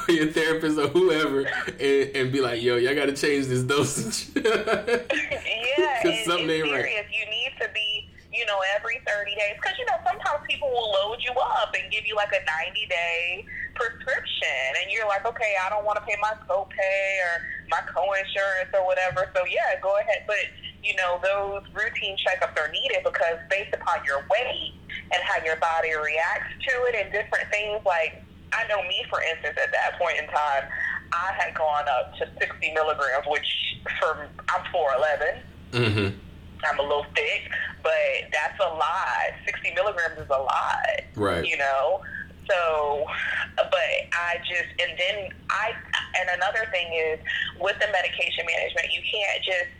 or your therapist or whoever and, and be like yo y'all gotta change this dosage yeah, 'Cause and something ain't right. serious. You need to be, you know, every 30 days. Because, you know, sometimes people will load you up and give you like a 90 day prescription. And you're like, okay, I don't want to pay my copay or my co-insurance or whatever. So, yeah, go ahead. But, you know, those routine checkups are needed because based upon your weight and how your body reacts to it and different things like I know me, for instance, at that point in time, I had gone up to 60 milligrams, which for I'm 4'11. mm-hmm I'm a little thick, but that's a lot. 60 milligrams is a lot. Right. You know? So, but I just, and then I, and another thing is with the medication management, you can't just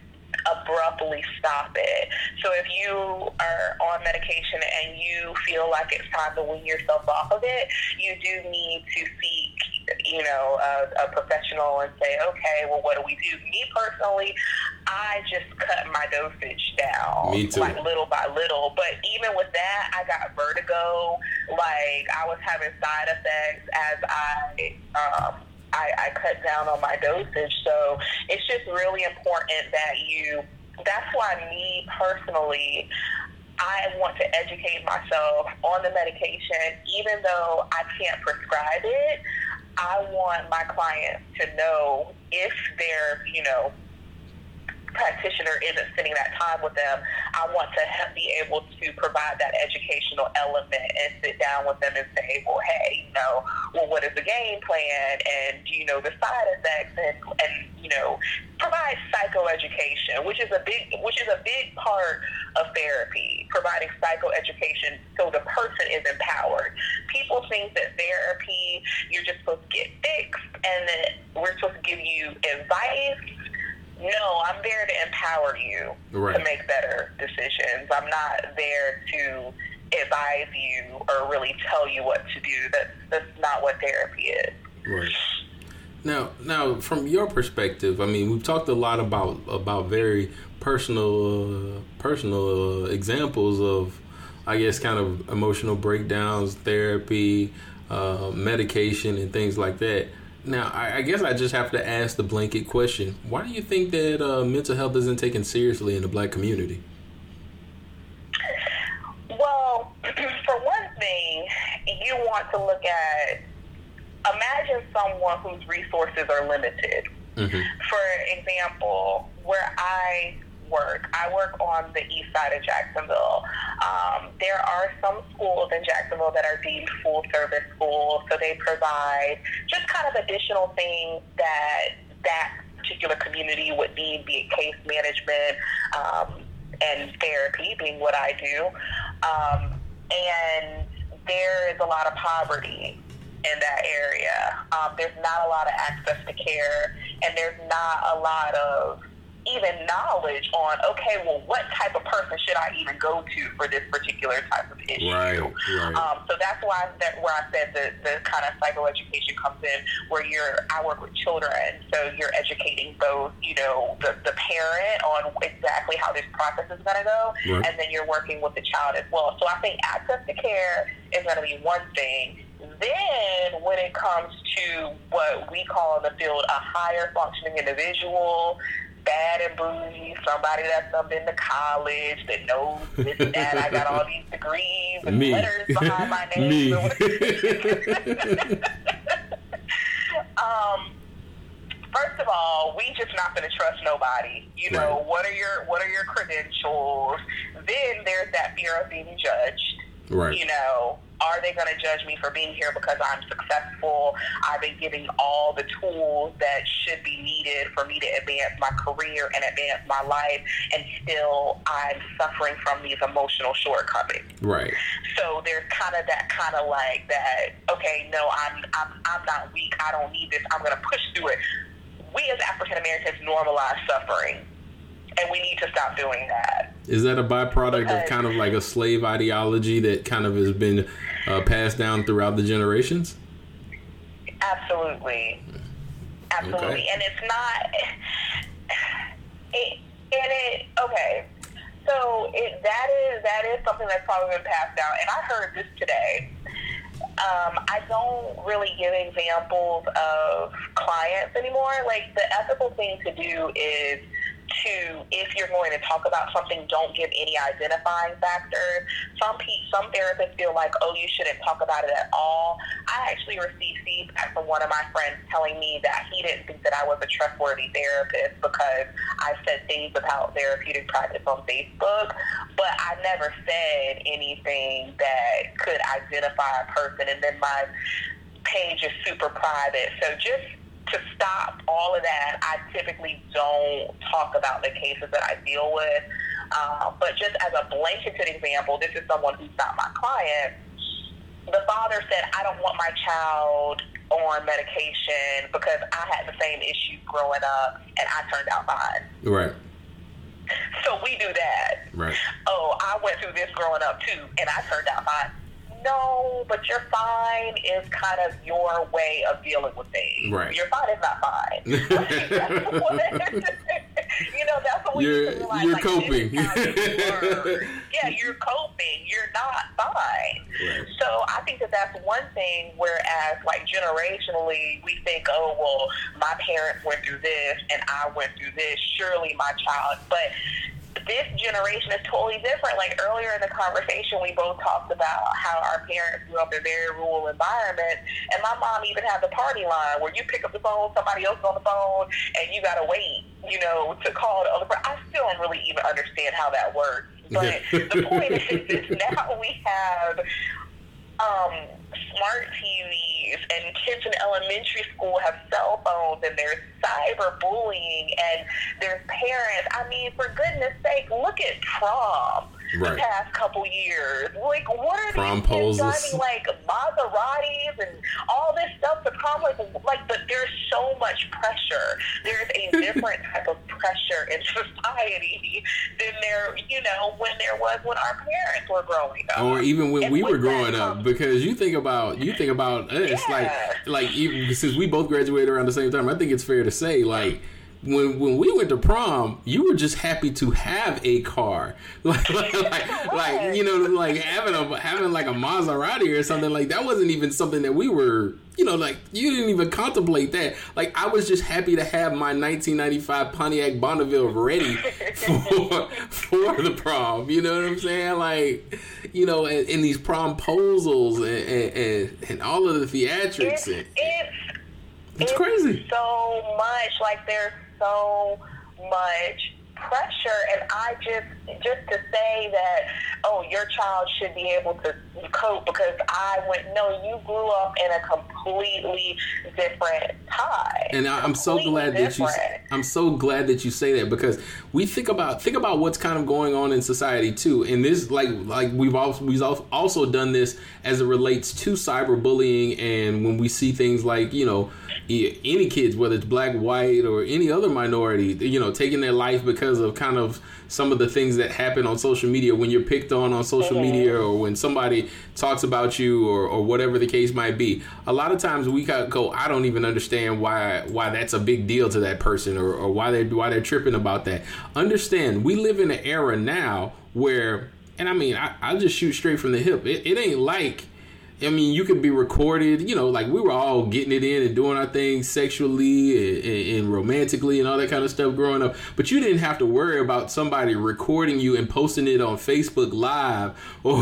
abruptly stop it. So if you are on medication and you feel like it's time to wean yourself off of it, you do need to seek, you know, a, a professional and say, okay, well, what do we do? Me personally, I just cut my dosage down, Me too. like little by little. But even with that, I got vertigo. Like I was having side effects as I. Um, I, I cut down on my dosage. So it's just really important that you, that's why me personally, I want to educate myself on the medication, even though I can't prescribe it. I want my clients to know if they're, you know, practitioner isn't spending that time with them, I want to have, be able to provide that educational element and sit down with them and say, well, hey, you know, well, what is the game plan and, you know, the side effects and, and you know, provide psychoeducation, which is a big, which is a big part of therapy, providing psychoeducation so the person is empowered. People think that therapy, you're just supposed to get fixed and that we're supposed to give you advice no, I'm there to empower you Right. to make better decisions. I'm not there to advise you or really tell you what to do. That's that's not what therapy is. Right. Now, now, from your perspective, I mean, we've talked a lot about about very personal, uh, personal uh, examples of, I guess, kind of emotional breakdowns, therapy, uh, medication, and things like that. Now, I, I, guess I just have to ask the blanket question: Why do you think that uh, mental health isn't taken seriously in the black community? Well, for one thing, you want to look at imagine someone whose resources are limited. Mm-hmm. For example, where I work, I work on the east side of Jacksonville. Um, there are some schools in Jacksonville that are deemed full service schools, so they provide just kind of additional things that that particular community would need, be it case management um, and therapy, being what I do. Um, and there is a lot of poverty in that area. Um, there's not a lot of access to care, and there's not a lot of even knowledge on okay, well, what type of person should I even go to for this particular type of issue? Right, right. Um, so that's why that where I said the the kind of psychoeducation comes in, where you're I work with children, so you're educating both you know the the parent on exactly how this process is going to go, Right. and then you're working with the child as well. So I think access to care is going to be one thing. Then, when it comes to what we call in the field a higher functioning individual, bad and bougie, somebody that's up into college that knows this and that. I got all these degrees and Me. letters behind my name. Me. um, first of all, we just not going to trust nobody. You know, Right. what are your what are your credentials? Then there's that fear of being judged. Right. You know, are they going to judge me for being here because I'm successful? I've been giving all the tools that should be needed for me to advance my career and advance my life, and still I'm suffering from these emotional shortcomings. Right. So there's kind of that kind of like that. Okay, no, I'm I'm I'm not weak. I don't need this. I'm going to push through it. We as African Americans normalize suffering, and we need to stop doing that. Is that a byproduct of kind of like a slave ideology that kind of has been uh, passed down throughout the generations? Absolutely, absolutely, Okay. and it's not. It, and it okay. So it that is that is something that's probably been passed down, and I heard this today. Um, I don't really give examples of clients anymore. Like the ethical thing to do is to, if you're going to talk about something, don't give any identifying factors. Some pe- some therapists feel like, oh, you shouldn't talk about it at all. I actually received feedback from one of my friends telling me that he didn't think that I was a trustworthy therapist because I said things about therapeutic practice on Facebook, but I never said anything that could identify a person. And then my page is super private. So just to stop all of that, I typically don't talk about the cases that I deal with. Uh, but just as a blanketed example, this is someone who's not my client. The father said, I don't want my child on medication because I had the same issues growing up and I turned out fine. Right. So we do that. Right. Oh, I went through this growing up too and I turned out fine. No, but your fine is kind of your way of dealing with things. Right. Your fine is not fine. You know, that's what we You're- realize. you're like, coping. how you work. yeah, mm-hmm. you're coping. You're not fine. Right. So I think that that's one thing. Whereas, like generationally, we think, oh well, my parents went through this and I went through this. Surely my child, but this generation is totally different. Like earlier in the conversation, we both talked about how our parents grew up in a very rural environments, and my mom even had the party line where you pick up the phone, somebody else is on the phone, and you gotta wait, you know, to call the other. person. I still don't really even understand how that works. But the point is, is now we have um, smart TVs, and kids in elementary school have cell phones, and there's cyberbullying, and there's parents. I mean, for goodness sake, look at prom Right. the past couple years. Like, what are Prom these kids driving, like Maseratis and all this stuff The prom? Like, like, but there's so much pressure. There's a different type of pressure in society than there, you know, when there was when our parents were growing up. or even when And we were growing up comes- because you think about you think about us Yeah. like like even since we both graduated around the same time i think it's fair to say like when when we went to prom, you were just happy to have a car, like like, like, like you know, like having a having like a Maserati or something like that wasn't even something that we were, you know, like you didn't even contemplate that. Like I was just happy to have my 1995 Pontiac Bonneville ready for for the prom. You know what I'm saying? Like, you know, and, and these promposals and, and, and and all of the theatrics. It's, and, it's it's crazy. so much. Like there's so much pressure, and I just just to say that oh, your child should be able to cope because I went no, you grew up in a completely different time. And I, I'm so glad that you. I'm so glad that you say that because we think about think about what's kind of going on in society too. And this, like, like we've also we've al- also done this as it relates to cyberbullying, and when we see things like you know any kids, whether it's black, white, or any other minority, you know, taking their life because of kind of some of the things that happen on social media when you're picked on on social mm-hmm. media or when somebody talks about you or, or whatever the case might be. A lot of times we go, I don't even understand why why that's a big deal to that person or, or why they why they're tripping about that. Understand, we live in an era now where and I mean I, I'll just shoot straight from the hip. It, it ain't like I mean, you could be recorded, you know, like we were all getting it in and doing our thing sexually and, and, and romantically and all that kind of stuff growing up. But you didn't have to worry about somebody recording you and posting it on Facebook Live or,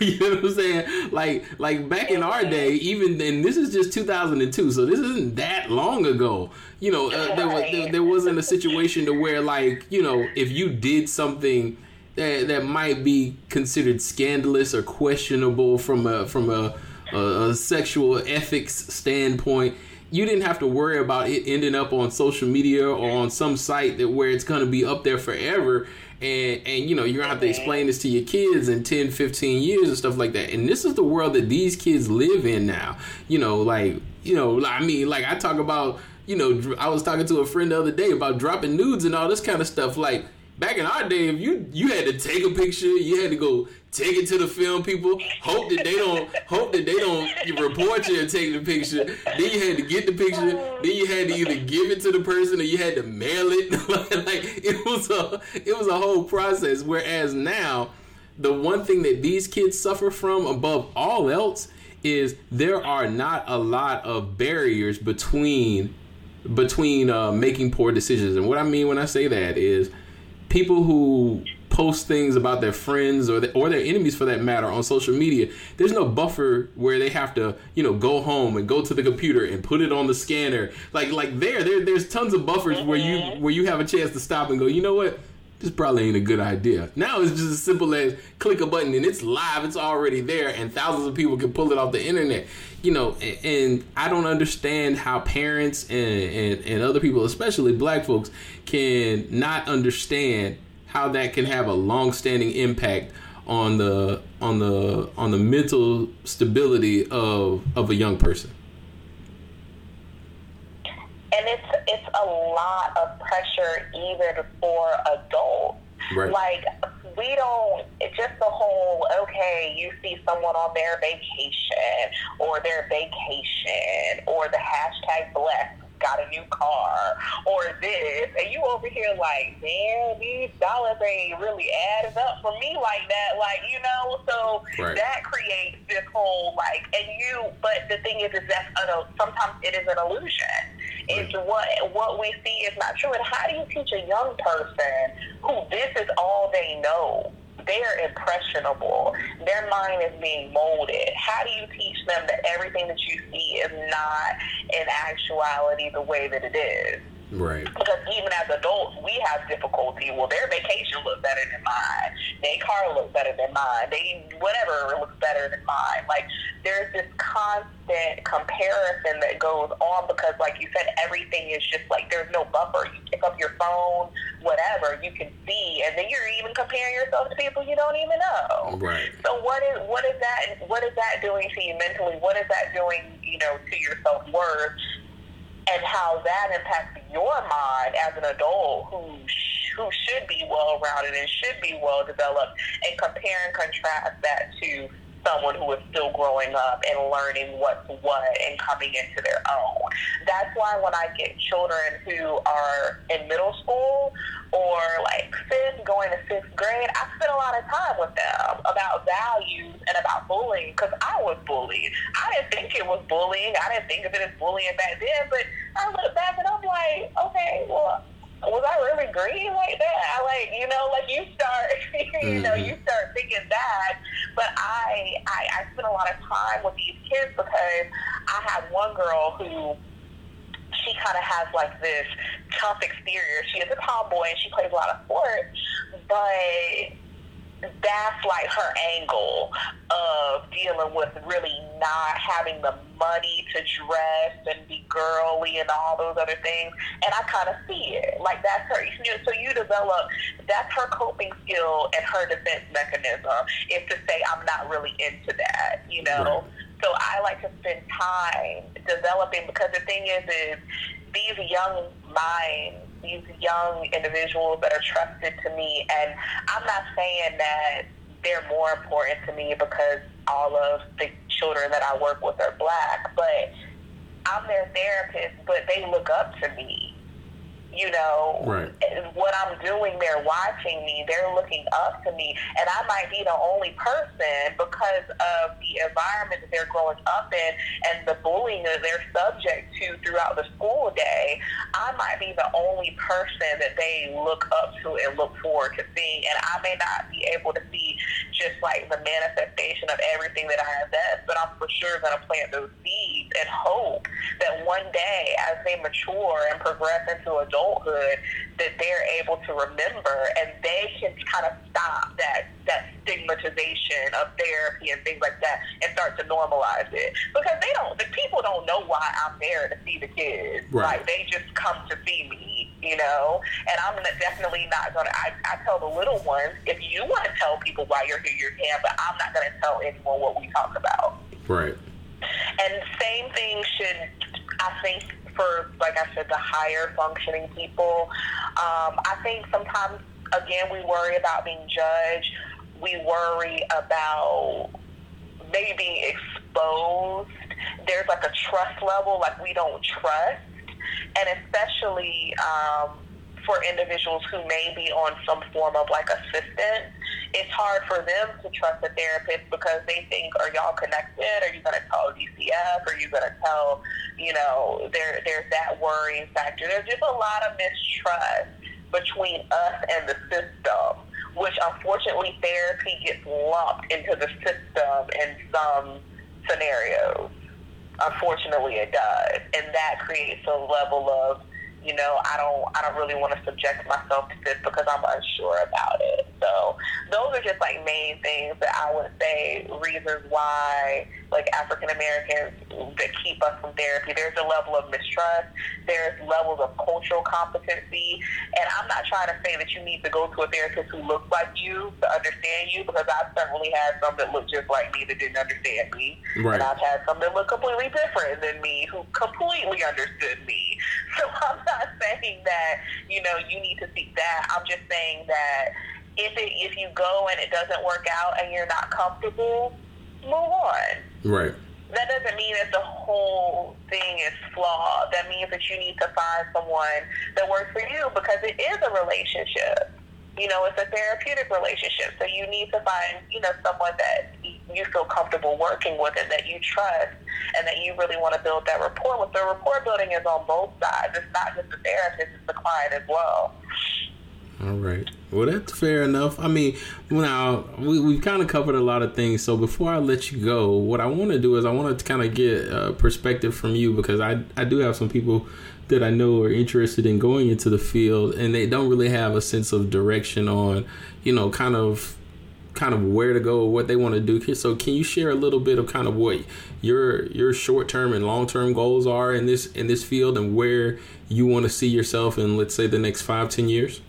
you know what I'm saying? Like, like back in our day, even then, this is just 2002, so this isn't that long ago. You know, uh, there, was, there, there wasn't a situation to where, like, you know, if you did something that that might be considered scandalous or questionable from a from a, a, a sexual ethics standpoint. You didn't have to worry about it ending up on social media or on some site that where it's going to be up there forever. And and you know you're going to have to explain this to your kids in 10 15 years and stuff like that. And this is the world that these kids live in now. You know like you know i mean like i talk about you know i was talking to a friend the other day about dropping nudes and all this kind of stuff. Like back in our day, if you you had to take a picture, you had to go take it to the film people. Hope that they don't hope that they don't report you and take the picture. Then you had to get the picture. Then you had to either give it to the person or you had to mail it. like it was a it was a whole process. Whereas now, the one thing that these kids suffer from above all else is there are not a lot of barriers between between uh, making poor decisions. And what I mean when I say that is people who post things about their friends or the, or their enemies for that matter on social media there's no buffer where they have to you know go home and go to the computer and put it on the scanner. Like like there there there's tons of buffers where you mm-hmm. where you have a chance to stop and go you know what this probably ain't a good idea. Now it's just as simple as click a button and it's live. It's already there and thousands of people can pull it off the internet. You know and, i don't understand how parents and, and and other people especially black folks can not understand how that can have a long-standing impact on the on the on the mental stability of of a young person and it's it's a lot of pressure even for adults. Right. Like we don't. It's just the whole. Okay, you see someone on their vacation or their vacation or the hashtag blessed got a new car or this, and you over here like, man, these dollars ain't really adding up for me like that. Like you know, so Right. that creates this whole like, and you. But the thing is, is that sometimes it is an illusion. It's what what we see is not true. And how do you teach a young person who this is all they know? They're impressionable. Their mind is being molded. How do you teach them that everything that you see is not in actuality the way that it is? right Because even as adults, we have difficulty. Well, their vacation looks better than mine. Their car looks better than mine. They whatever looks better than mine. Like there's this constant comparison that goes on because, like you said, everything is just like there's no buffer. You pick up your phone, whatever you can see, and then you're even comparing yourself to people you don't even know. right So what is what is that what is that doing to you mentally? What is that doing, you know, to your self worth? And how that impacts your mind as an adult who sh- who should be well rounded and should be well developed, and compare and contrast that to someone who is still growing up and learning what's what and coming into their own. That's why when I get children who are in middle school or like fifth, going to fifth grade, I spend a lot of time with them about values and about bullying because I was bullied. I didn't think it was bullying. I didn't think of it as bullying back then, but I look back and I'm like, okay, well, was I really green like that? I like, you know, like you start, you know, you Mm-hmm. start thinking that. But I, I, I spend a lot of time with these kids because I have one girl who she kind of has like this tough exterior. She is a tomboy and she plays a lot of sports, but that's like her angle of dealing with really not having the money to dress and be girly and all those other things. And I kind of see it. Like that's her. You know, so you develop, that's her coping skill and her defense mechanism is to say, I'm not really into that, you know? So I like to spend time developing because the thing is, is these young minds, these young individuals that are trusted to me, and I'm not saying that they're more important to me because all of the children that I work with are black, but I'm their therapist, but they look up to me. You know, Right. what I'm doing, they're watching me, they're looking up to me, and I might be the only person because of the environment that they're growing up in and the bullying that they're subject to throughout the school day. I might be the only person that they look up to and look forward to seeing, and I may not be able to see just like the manifestation of everything that I invest, but I'm for sure going to plant those seeds and hope that one day as they mature and progress into adulthood, that they're able to remember and they can kind of stop that that stigmatization of therapy and things like that and start to normalize it because they don't the people don't know why I'm there to see the kids Right. like they just come to see me you know and I'm definitely not gonna I, I tell the little ones if you want to tell people why you're here you can but I'm not gonna tell anyone what we talk about Right. And same thing should, I think, for like I said, the higher functioning people. Um, I think sometimes, again, we worry about being judged. We worry about maybe being exposed. There's like a trust level, like we don't trust, and especially um, for individuals who may be on some form of like assistance it's hard for them to trust a therapist because they think, are y'all connected? Are you going to tell DCF? Are you going to tell, you know, there, there's that worrying factor. There's just a lot of mistrust between us and the system, which unfortunately therapy gets lumped into the system in some scenarios. Unfortunately, it does, and that creates a level of, you know, I don't, I don't really want to subject myself to this because I'm unsure about it. So those are just like main things that I would say reasons why, like African Americans that keep us from therapy. There's a level of mistrust. There's levels of cultural competency, and I'm not trying to say that you need to go to a therapist who looks like you to understand you because I've certainly had some that look just like me that didn't understand me, Right. and I've had some that look completely different than me who completely understood me. So I'm not saying that you know you need to seek that. I'm just saying that if it if you go and it doesn't work out and you're not comfortable, move on. Right. That doesn't mean that the whole thing is flawed. That means that you need to find someone that works for you because it is a relationship. You know, it's a therapeutic relationship. So you need to find, you know, someone that you feel comfortable working with and that you trust and that you really want to build that rapport with. The rapport building is on both sides. It's not just the therapist, it's the client as well. All right. Well, that's fair enough. I mean, now we, we've kind of covered a lot of things. So before I let you go, what I want to do is I want to kind of get a perspective from you because I, I do have some people that I know are interested in going into the field and they don't really have a sense of direction on, you know, kind of kind of where to go, what they want to do. So can you share a little bit of kind of what your your short term and long term goals are in this in this field and where you want to see yourself in let's say the next five, ten years?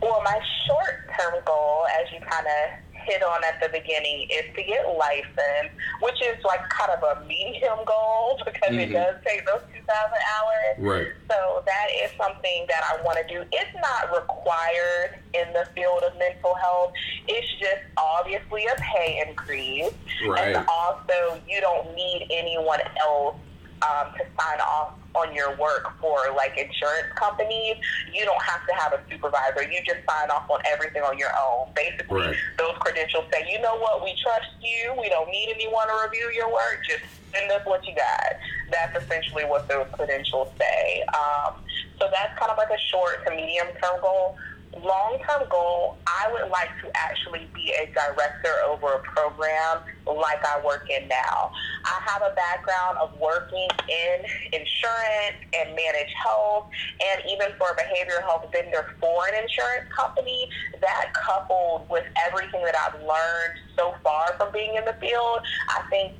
Well, my short term goal, as you kind of hit on at the beginning, is to get licensed, which is like kind of a medium goal because it Mhm. does take those 2,000 hours. Right. So that is something that I want to do. It's not required in the field of mental health. It's just obviously a pay increase. Right. And also, you don't need anyone else um, to sign off on your work for like insurance companies. You don't have to have a supervisor. You just sign off on everything on your own. Basically, Right. those credentials say, you know what, we trust you. We don't need anyone to review your work. Just send us what you got. That's essentially what those credentials say. Um, so that's kind of like a short to medium term goal. Long term goal, I would like to actually be a director over a program like I work in now. I have a background of working in insurance and managed health, and even for a behavioral health vendor for an insurance company. That coupled with everything that I've learned so far from being in the field, I think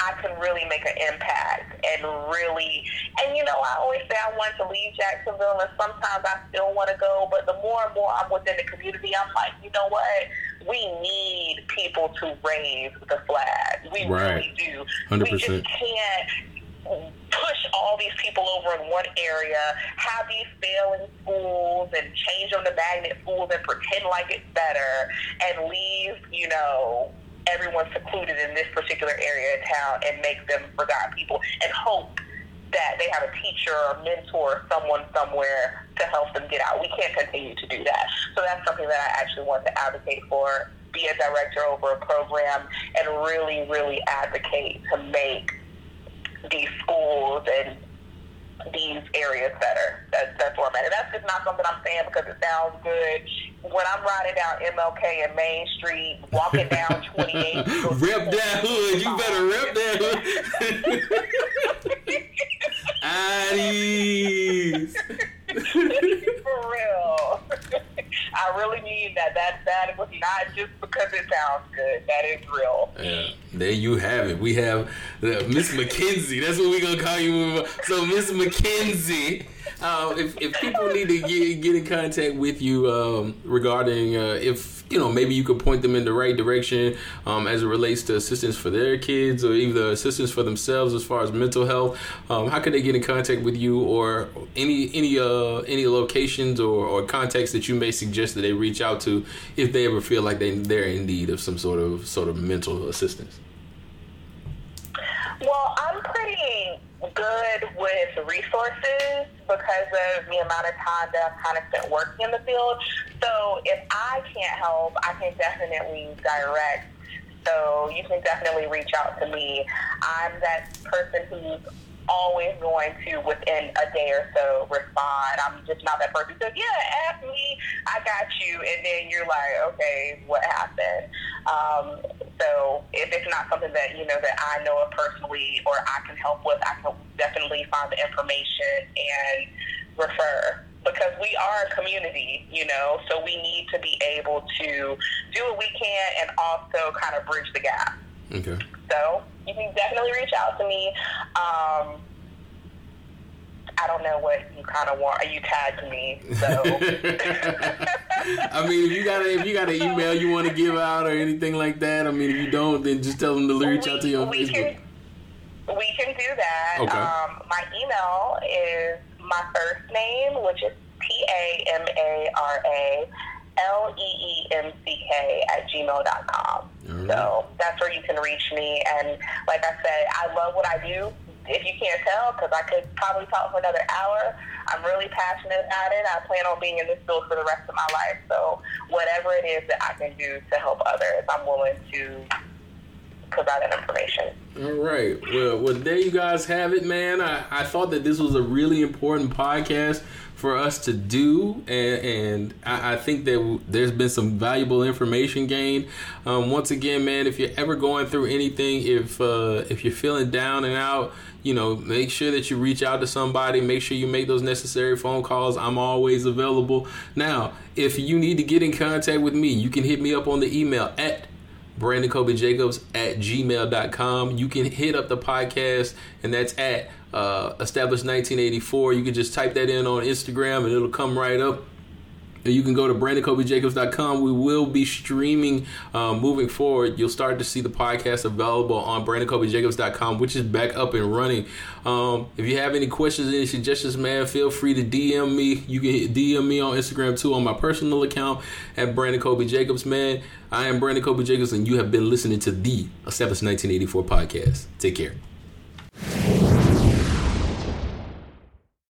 I can really make an impact and really, and you know, I always say I want to leave Jacksonville, and sometimes I still want to go, but the more and more I'm within the community, I'm like, you know what? We need people to raise the flag. We Right. really do. 100%. We just can't push all these people over in one area, have these failing schools and change them to magnet schools and pretend like it's better and leave, you know, everyone secluded in this particular area of town and make them forgotten people and hope that they have a teacher or mentor, someone somewhere to help them get out. We can't continue to do that. So that's something that I actually want to advocate for, be a director over a program and really, really advocate to make these schools and these areas better. That's that's where I'm at. And that's just not something I'm saying because it sounds good. When I'm riding down MLK and Main Street, walking down 28, Rep that hood. You better rip that hood. Addies. For real. I really mean that. That that was not just because it sounds good. That is real. Yeah, there you have it. We have uh, Miss McKenzie. That's what we're gonna call you. So Miss McKenzie. Uh, if, if people need to get, get in contact with you um, regarding uh, if you know maybe you could point them in the right direction um, as it relates to assistance for their kids or either assistance for themselves as far as mental health, um, how can they get in contact with you or any any uh, any locations or, or contacts that you may suggest that they reach out to if they ever feel like they they're in need of some sort of sort of mental assistance. Well, I'm pretty good with resources because of the amount of time that I've kind of spent working in the field. So if I can't help, I can definitely direct. So you can definitely reach out to me. I'm that person who's always going to, within a day or so, respond. I'm just not that person So yeah, ask me, I got you. And then you're like, okay, what happened? Um, if it's not something that, you know, that I know of personally or I can help with, I can definitely find the information and refer. Because we are a community, you know, so we need to be able to do what we can and also kind of bridge the gap. Okay. So you can definitely reach out to me. Um, I don't know what you kind of want. Are you tagged me, so I mean, if you got a, if you got an email you want to give out or anything like that, I mean, if you don't, then just tell them to reach out to you on we Facebook. Can, we can do that. Okay. Um, my email is my first name, which is T A M A R A L E E M C K at gmail.com. Right. So that's where you can reach me. And like I said, I love what I do. If you can't tell, because I could probably talk for another hour, I'm really passionate about it. I plan on being in this field for the rest of my life. So whatever it is that I can do to help others, I'm willing to provide that information. All right. Well, well, there you guys have it, man. I, I thought that this was a really important podcast for us to do, and, and I, I think that w- there's been some valuable information gained. Um, once again, man, if you're ever going through anything, if uh, if you're feeling down and out, you know, make sure that you reach out to somebody. Make sure you make those necessary phone calls. I'm always available. Now, if you need to get in contact with me, you can hit me up on the email at Brandon Kobe Jacobs at gmail.com. You can hit up the podcast, and that's at uh, Established 1984. You can just type that in on Instagram, and it'll come right up. You can go to BrandonKobeJacobs.com. We will be streaming uh, moving forward. You'll start to see the podcast available on BrandonKobeJacobs.com, which is back up and running. Um, if you have any questions, any suggestions, man, feel free to DM me. You can DM me on Instagram too on my personal account at Brandon Kobe Jacobs, man. I am Brandon Kobe Jacobs, and you have been listening to the Established 1984 podcast. Take care.